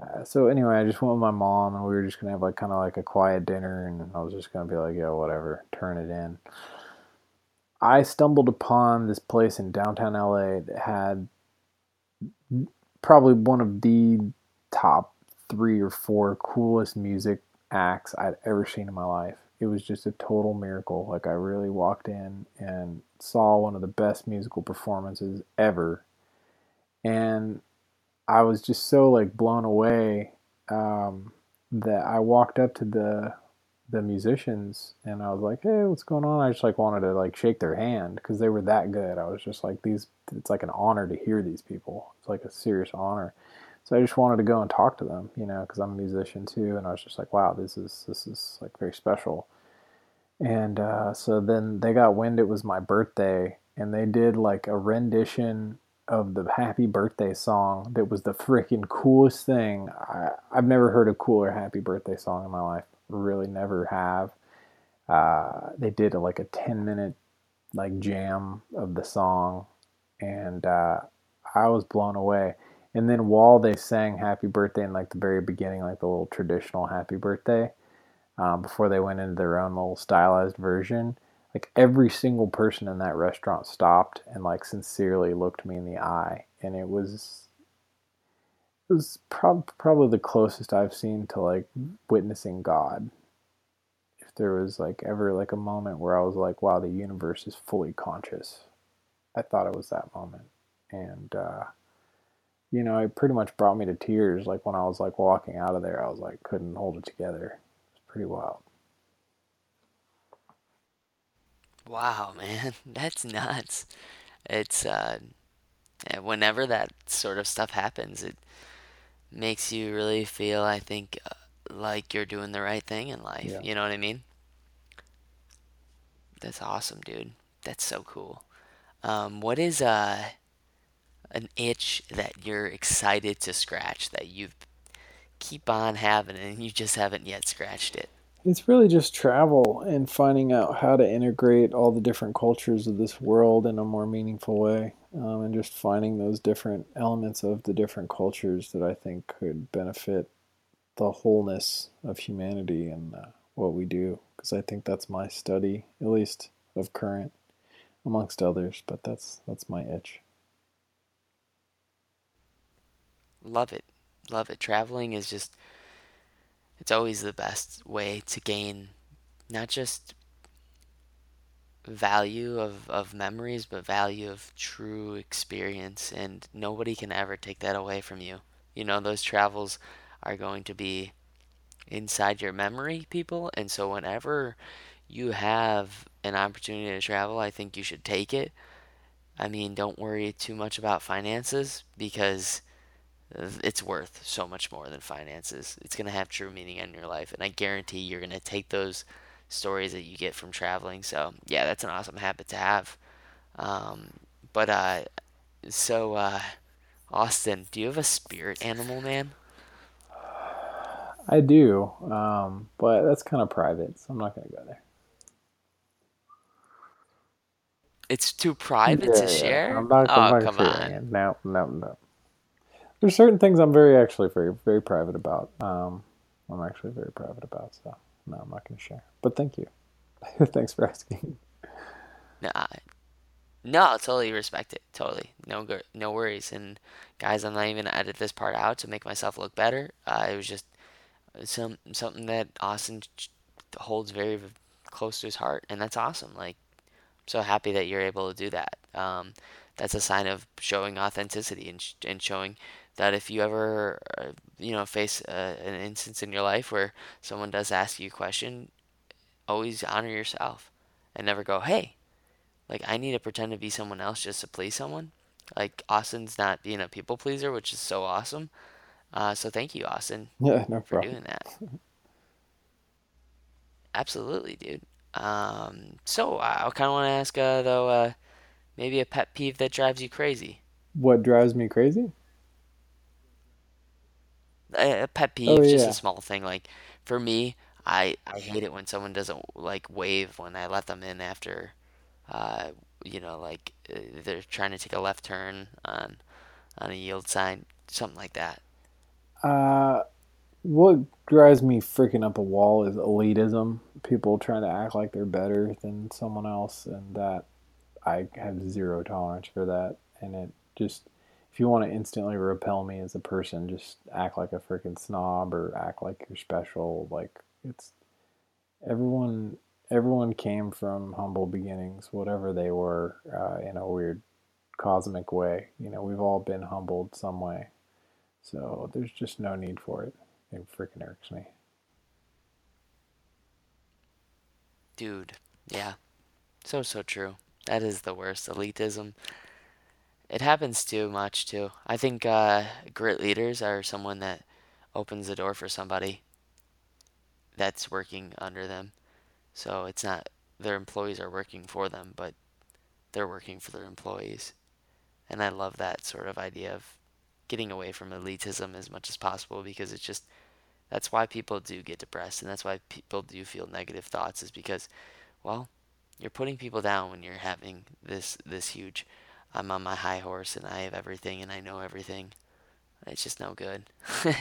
uh, so anyway, I just went with my mom and we were just gonna have like kind of like a quiet dinner and I was just gonna be like, yeah, whatever, turn it in. I stumbled upon this place in downtown LA that had probably one of the top three or four coolest music acts I'd ever seen in my life. It was just a total miracle. Like I really walked in and saw one of the best musical performances ever. And I was just so like blown away um, that I walked up to the the musicians and I was like, "Hey, what's going on?" I just like wanted to like shake their hand because they were that good. I was just like, "These, it's like an honor to hear these people. It's like a serious honor." So I just wanted to go and talk to them, you know, because I'm a musician too, and I was just like, wow, this is this is like very special. And uh, so then they got wind it was my birthday, and they did like a rendition of the Happy Birthday song that was the freaking coolest thing. I, I've never heard a cooler Happy Birthday song in my life. Really, never have. Uh, they did a, like a 10 minute like jam of the song, and uh, I was blown away and then while they sang happy birthday in like the very beginning like the little traditional happy birthday um, before they went into their own little stylized version like every single person in that restaurant stopped and like sincerely looked me in the eye and it was it was prob- probably the closest i've seen to like witnessing god if there was like ever like a moment where i was like wow the universe is fully conscious i thought it was that moment and uh you know, it pretty much brought me to tears. Like when I was like walking out of there, I was like couldn't hold it together. It's pretty wild. Wow, man, that's nuts. It's uh, whenever that sort of stuff happens, it makes you really feel, I think, uh, like you're doing the right thing in life. Yeah. You know what I mean? That's awesome, dude. That's so cool. Um, what is uh an itch that you're excited to scratch that you keep on having and you just haven't yet scratched it? It's really just travel and finding out how to integrate all the different cultures of this world in a more meaningful way. Um, and just finding those different elements of the different cultures that I think could benefit the wholeness of humanity and uh, what we do. Because I think that's my study, at least of current, amongst others. But that's that's my itch. Love it. Love it. Traveling is just it's always the best way to gain not just value of, of memories, but value of true experience. And nobody can ever take that away from you. You know, those travels are going to be inside your memory, people. And so, whenever you have an opportunity to travel, I think you should take it. I mean, don't worry too much about finances because it's worth so much more than finances. It's going to have true meaning in your life. And I guarantee you're going to take those stories that you get from traveling. So, yeah, that's an awesome habit to have. Um, but, uh, so, uh, Austin, do you have a spirit animal, man? I do, um, but that's kind of private, so I'm not going to go there. It's too private to Yeah, yeah. I'm share? not. I'm Oh, not come on. it. No, no, no. There's certain things I'm very actually very very private about. Um, I'm actually very private about. So no, I'm not going to share. But thank you. Thanks for asking. Nah, no, totally respect it. Totally. No, no worries. And guys, I'm not even gonna edit this part out to make myself look better. Uh, it was just some something that Austin holds very close to his heart, and that's awesome. Like, I'm so happy that you're able to do that. Um, that's a sign of showing authenticity and and showing that if you ever, uh, you know, face uh, an instance in your life where someone does ask you a question, always honor yourself and never go, "Hey." Like I need to pretend to be someone else just to please someone. Like Austin's not being a people pleaser, which is so awesome. Uh, so thank you, Austin, Yeah, no for problem. doing that. Absolutely, dude. Um, so I kind of want to ask uh, though, uh, maybe a pet peeve that drives you crazy. What drives me crazy? A, pet Oh peeve, just a small thing. Like for me, I I hate it when someone doesn't like wave when I let them in after, uh, you know, like uh, they're trying to take a left turn on on a yield sign, something like that. Uh, what drives me freaking up a wall is elitism. People trying to act like they're better than someone else, and that I have zero tolerance for that. And it just, if you want to instantly repel me as a person, just act like a freaking snob or act like you're special. Like it's everyone. Everyone came from humble beginnings, whatever they were, uh, in a weird cosmic way. You know, we've all been humbled some way. So there's just no need for it. It freaking irks me. Dude, yeah, so so true. That is the worst. Elitism. It happens too much too. I think uh, great leaders are someone that opens the door for somebody that's working under them. So it's not their employees are working for them, but they're working for their employees. And I love that sort of idea of getting away from elitism as much as possible because it's just that's why people do get depressed and that's why people do feel negative thoughts is because well, you're putting people down when you're having this this huge I'm on my high horse and I have everything and I know everything. It's just no good.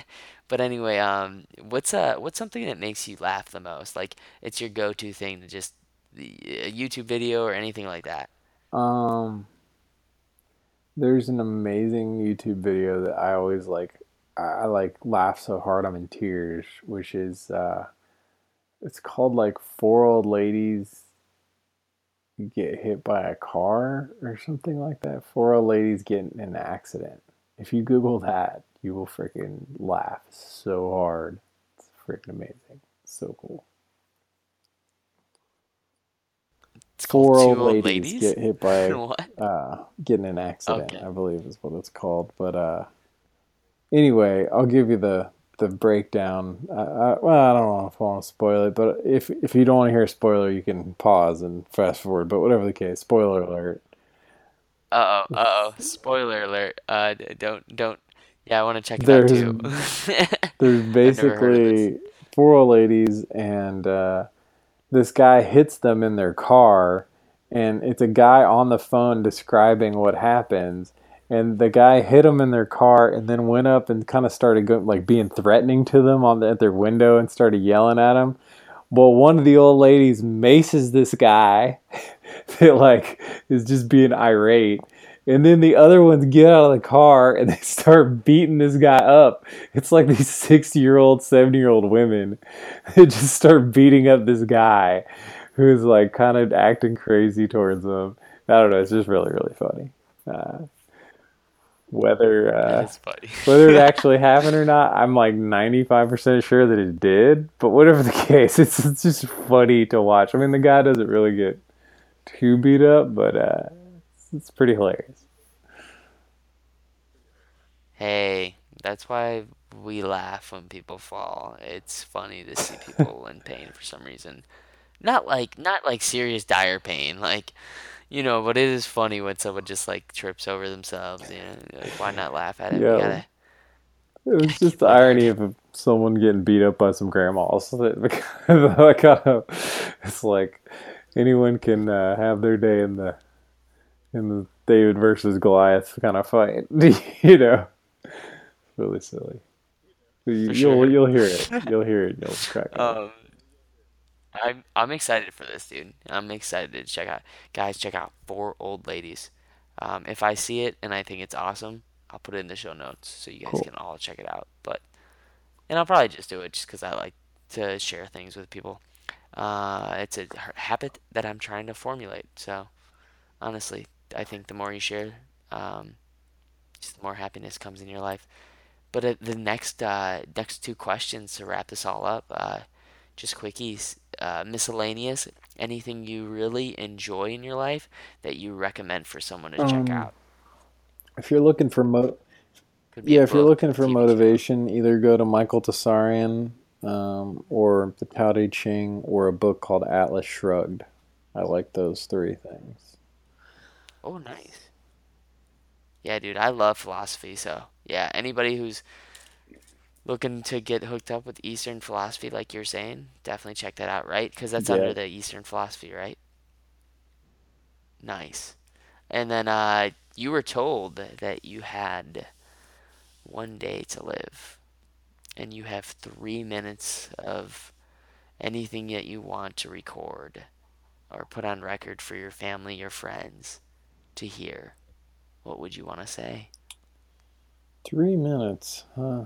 But anyway, um, what's uh what's something that makes you laugh the most? Like it's your go-to thing to just a YouTube video or anything like that. Um, there's an amazing YouTube video that I always like. I, I like laugh so hard I'm in tears, which is uh, it's called like four old ladies get hit by a car or something like that. Four old ladies get in an accident. If you Google that, you will freaking laugh so hard. It's freaking amazing. So cool. It's four old old ladies, ladies? get hit by uh, get in an accident. Okay. I believe is what it's called. But uh, anyway, I'll give you the the breakdown. I, I, well, I don't know if I want to spoil it, but if if you don't want to hear a spoiler, you can pause and fast forward. But whatever the case, spoiler alert. Uh oh, uh oh. Spoiler alert. Uh, don't, don't. Yeah, I want to check it out There's- too. There's never heard of this. basically four old ladies, and uh, this guy hits them in their car, and it's a guy on the phone describing what happens. And the guy hit them in their car, and then went up and kind of started go, like being threatening to them on the, at their window, and started yelling at them. Well, one of the old ladies maces this guy that like is just being irate. And then the other ones get out of the car and they start beating this guy up. It's like these 60 year old, 70 year old women that just start beating up this guy who's like kind of acting crazy towards them. I don't know. It's just really, really funny. Uh, whether uh, whether it actually happened or not, I'm like 95% sure that it did. But whatever the case, it's, it's just funny to watch. I mean, the guy doesn't really get too beat up, but uh, it's, it's pretty hilarious. Hey, that's why we laugh when people fall. It's funny to see people in pain for some reason. Not like not like serious dire pain, like you know, but it is funny when someone just like trips over themselves, you know, like why not laugh at it? Yeah. Gotta It was just the irony of someone getting beat up by some grandmas. That kind of, it's like anyone can uh, have their day in the in the David versus Goliath kind of fight. you know, really silly. You, you'll sure. you'll hear it. You'll hear it. You'll crack. Um, I'm I'm excited for this, dude. I'm excited to check out. Guys, check out Four Old Ladies. Um, if I see it and I think it's awesome, I'll put it in the show notes so you guys Cool. can all check it out. But and I'll probably just do it just because I like to share things with people. Uh, it's a habit that I'm trying to formulate. So honestly, I think the more you share, um, just the more happiness comes in your life. But uh, the next uh, next two questions to wrap this all up, uh, just quickies, uh, miscellaneous. Anything you really enjoy in your life that you recommend for someone to check Um, out? if you're looking for mo, yeah, if you're looking for TV show. motivation, either go to Michael Tsarion um, or the Tao Te Ching or a book called Atlas Shrugged. I like those three things. Oh, nice. Yeah, dude, I love philosophy. So yeah, anybody who's looking to get hooked up with Eastern philosophy, like you're saying, definitely check that out, right? Because that's Yeah. under the Eastern philosophy, right? Nice. And then uh, you were told that you had one day to live, and you have three minutes of anything that you want to record or put on record for your family, your friends to hear. What would you want to say? Three minutes, huh?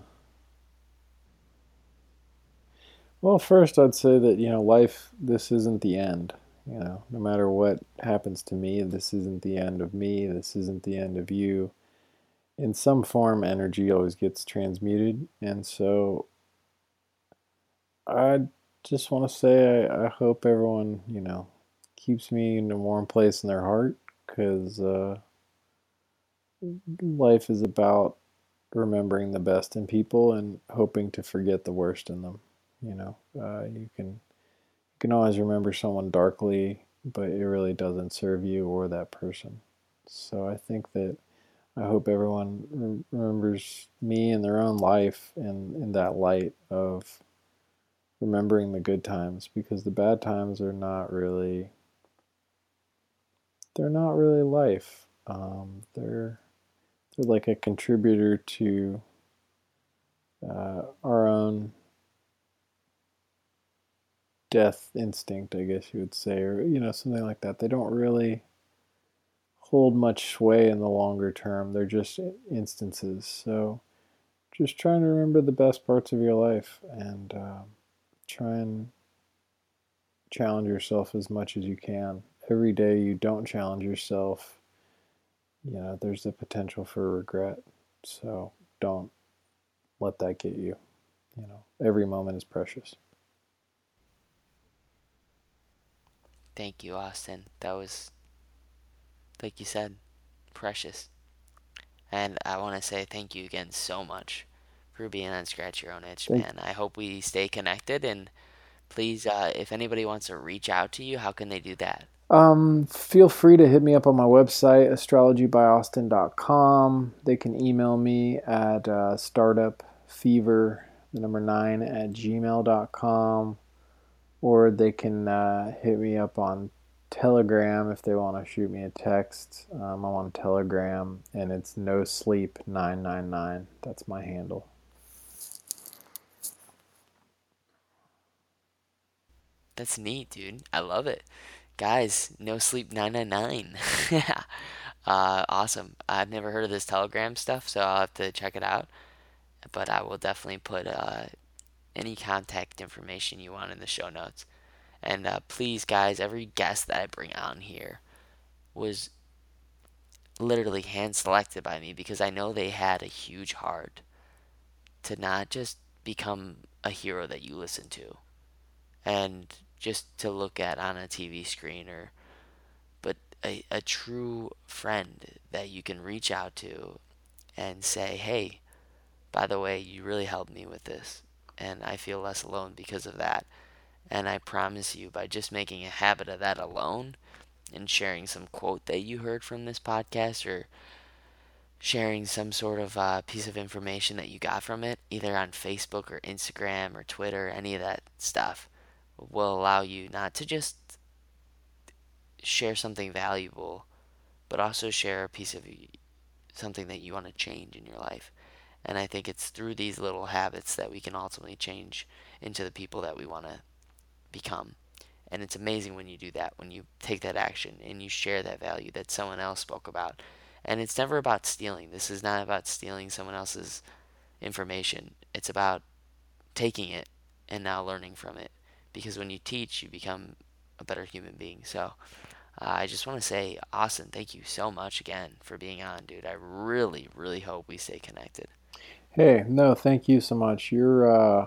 Well, first I'd say that, you know, life, this isn't the end. You know, no matter what happens to me, this isn't the end of me, this isn't the end of you. In some form, energy always gets transmuted. And so I just want to say I, I hope everyone, you know, keeps me in a warm place in their heart because uh, life is about remembering the best in people and hoping to forget the worst in them. You know, uh, you can you can always remember someone darkly, but it really doesn't serve you or that person. So I think that I hope everyone rem- remembers me in their own life and in that light of remembering the good times because the bad times are not really they're not really life. Um, they're they're like a contributor to uh, our own death instinct, I guess you would say, or you know, something like that. They don't really hold much sway in the longer term. They're just instances. So just trying to remember the best parts of your life and um, try and challenge yourself as much as you can. Every day you don't challenge yourself, you know, there's the potential for regret. So don't let that get you. You know, every moment is precious. Thank you, Austin. That was, like you said, precious. And I want to say thank you again so much for being on Scratch Your Own Itch, man. I hope we stay connected. And please, uh, if anybody wants to reach out to you, how can they do that? Um, feel free to hit me up on my website, astrologybyaustin.com. They can email me at uh, startupfever, the number nine, at gmail.com. Or they can uh, hit me up on Telegram if they want to shoot me a text. Um, I'm on Telegram and it's no sleep 999. That's my handle. That's neat, dude. I love it. Guys, No Sleep 999. Yeah. Uh, awesome. I've never heard of this Telegram stuff, so I'll have to check it out. But I will definitely put uh, any contact information you want in the show notes. And uh, please, guys, every guest that I bring on here was literally hand selected by me because I know they had a huge heart to not just become a hero that you listen to and just to look at on a TV screen or but a, a true friend that you can reach out to and say, hey, by the way, you really helped me with this. And I feel less alone because of that. And I promise you, by just making a habit of that alone and sharing some quote that you heard from this podcast or sharing some sort of uh, piece of information that you got from it, either on Facebook or Instagram or Twitter, any of that stuff, will allow you not to just share something valuable, but also share a piece of something that you want to change in your life. And I think it's through these little habits that we can ultimately change into the people that we want to become. And it's amazing when you do that, when you take that action and you share that value that someone else spoke about. And it's never about stealing. This is not about stealing someone else's information. It's about taking it and now learning from it. Because when you teach, you become a better human being. So uh, I just want to say, Austin, thank you so much again for being on, dude. I really, really hope we stay connected. Hey, no, thank you so much. You're uh,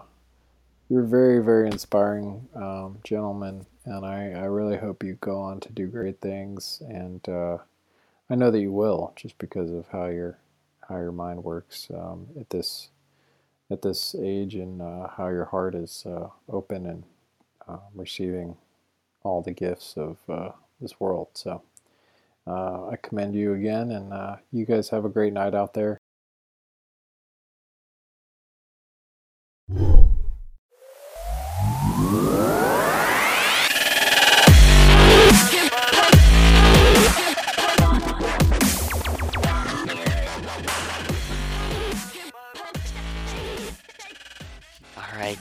you're very, very inspiring um, gentleman, and I, I really hope you go on to do great things. And uh, I know that you will, just because of how your how your mind works um, at this at this age, and uh, how your heart is uh, open and uh, receiving all the gifts of uh, this world. So I commend you again, and you guys have a great night out there. Alright,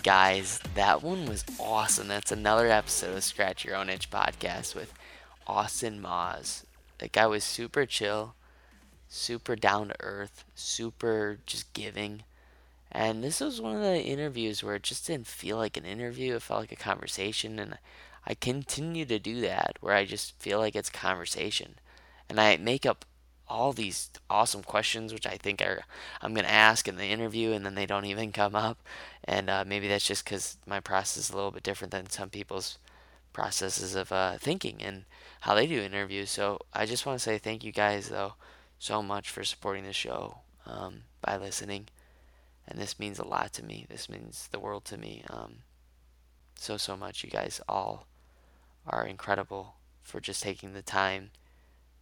guys, that one was awesome. That's another episode of Scratch Your Own Itch podcast with Austin Muhs. That guy was super chill, super down to earth, super just giving. And this was one of the interviews where it just didn't feel like an interview, it felt like a conversation. And I continue to do that, where I just feel like it's conversation. And I make up all these awesome questions, which I think are I'm gonna ask in the interview, and then they don't even come up. And uh, maybe that's just because my process is a little bit different than some people's processes of uh, thinking and how they do interviews. So I just want to say thank you guys though so much for supporting the show um, by listening, and this means a lot to me. This means the world to me. Um, so so much. You guys all are incredible for just taking the time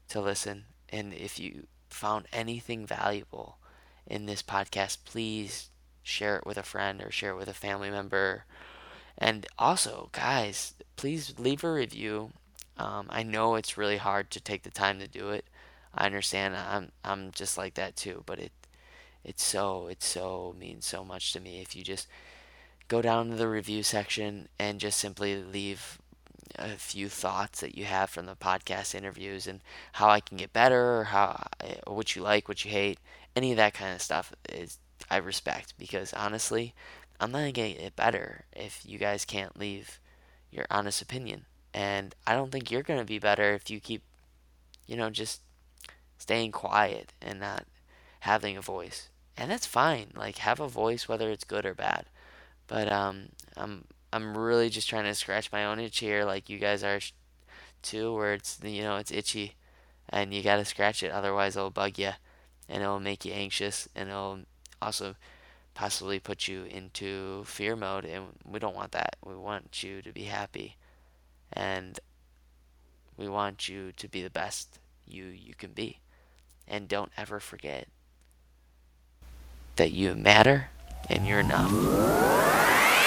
to listen and if you found anything valuable in this podcast, please share it with a friend or share it with a family member. And also, guys, please leave a review. Um, I know it's really hard to take the time to do it. I understand. I'm I'm just like that too. But it it's so it so means so much to me if you just go down to the review section and just simply leave a few thoughts that you have from the podcast interviews and how I can get better or how or what you like, what you hate, any of that kind of stuff is I respect because honestly, I'm not gonna get it better if you guys can't leave your honest opinion. And I don't think you're gonna be better if you keep, you know, just staying quiet and not having a voice. And that's fine. Like have a voice whether it's good or bad. But um I'm I'm really just trying to scratch my own itch here like you guys are too, where it's you know it's itchy, and you gotta scratch it, otherwise it'll bug you, and it'll make you anxious, and it'll also possibly put you into fear mode, and we don't want that. We want you to be happy, and we want you to be the best you you can be, and don't ever forget that you matter and you're enough.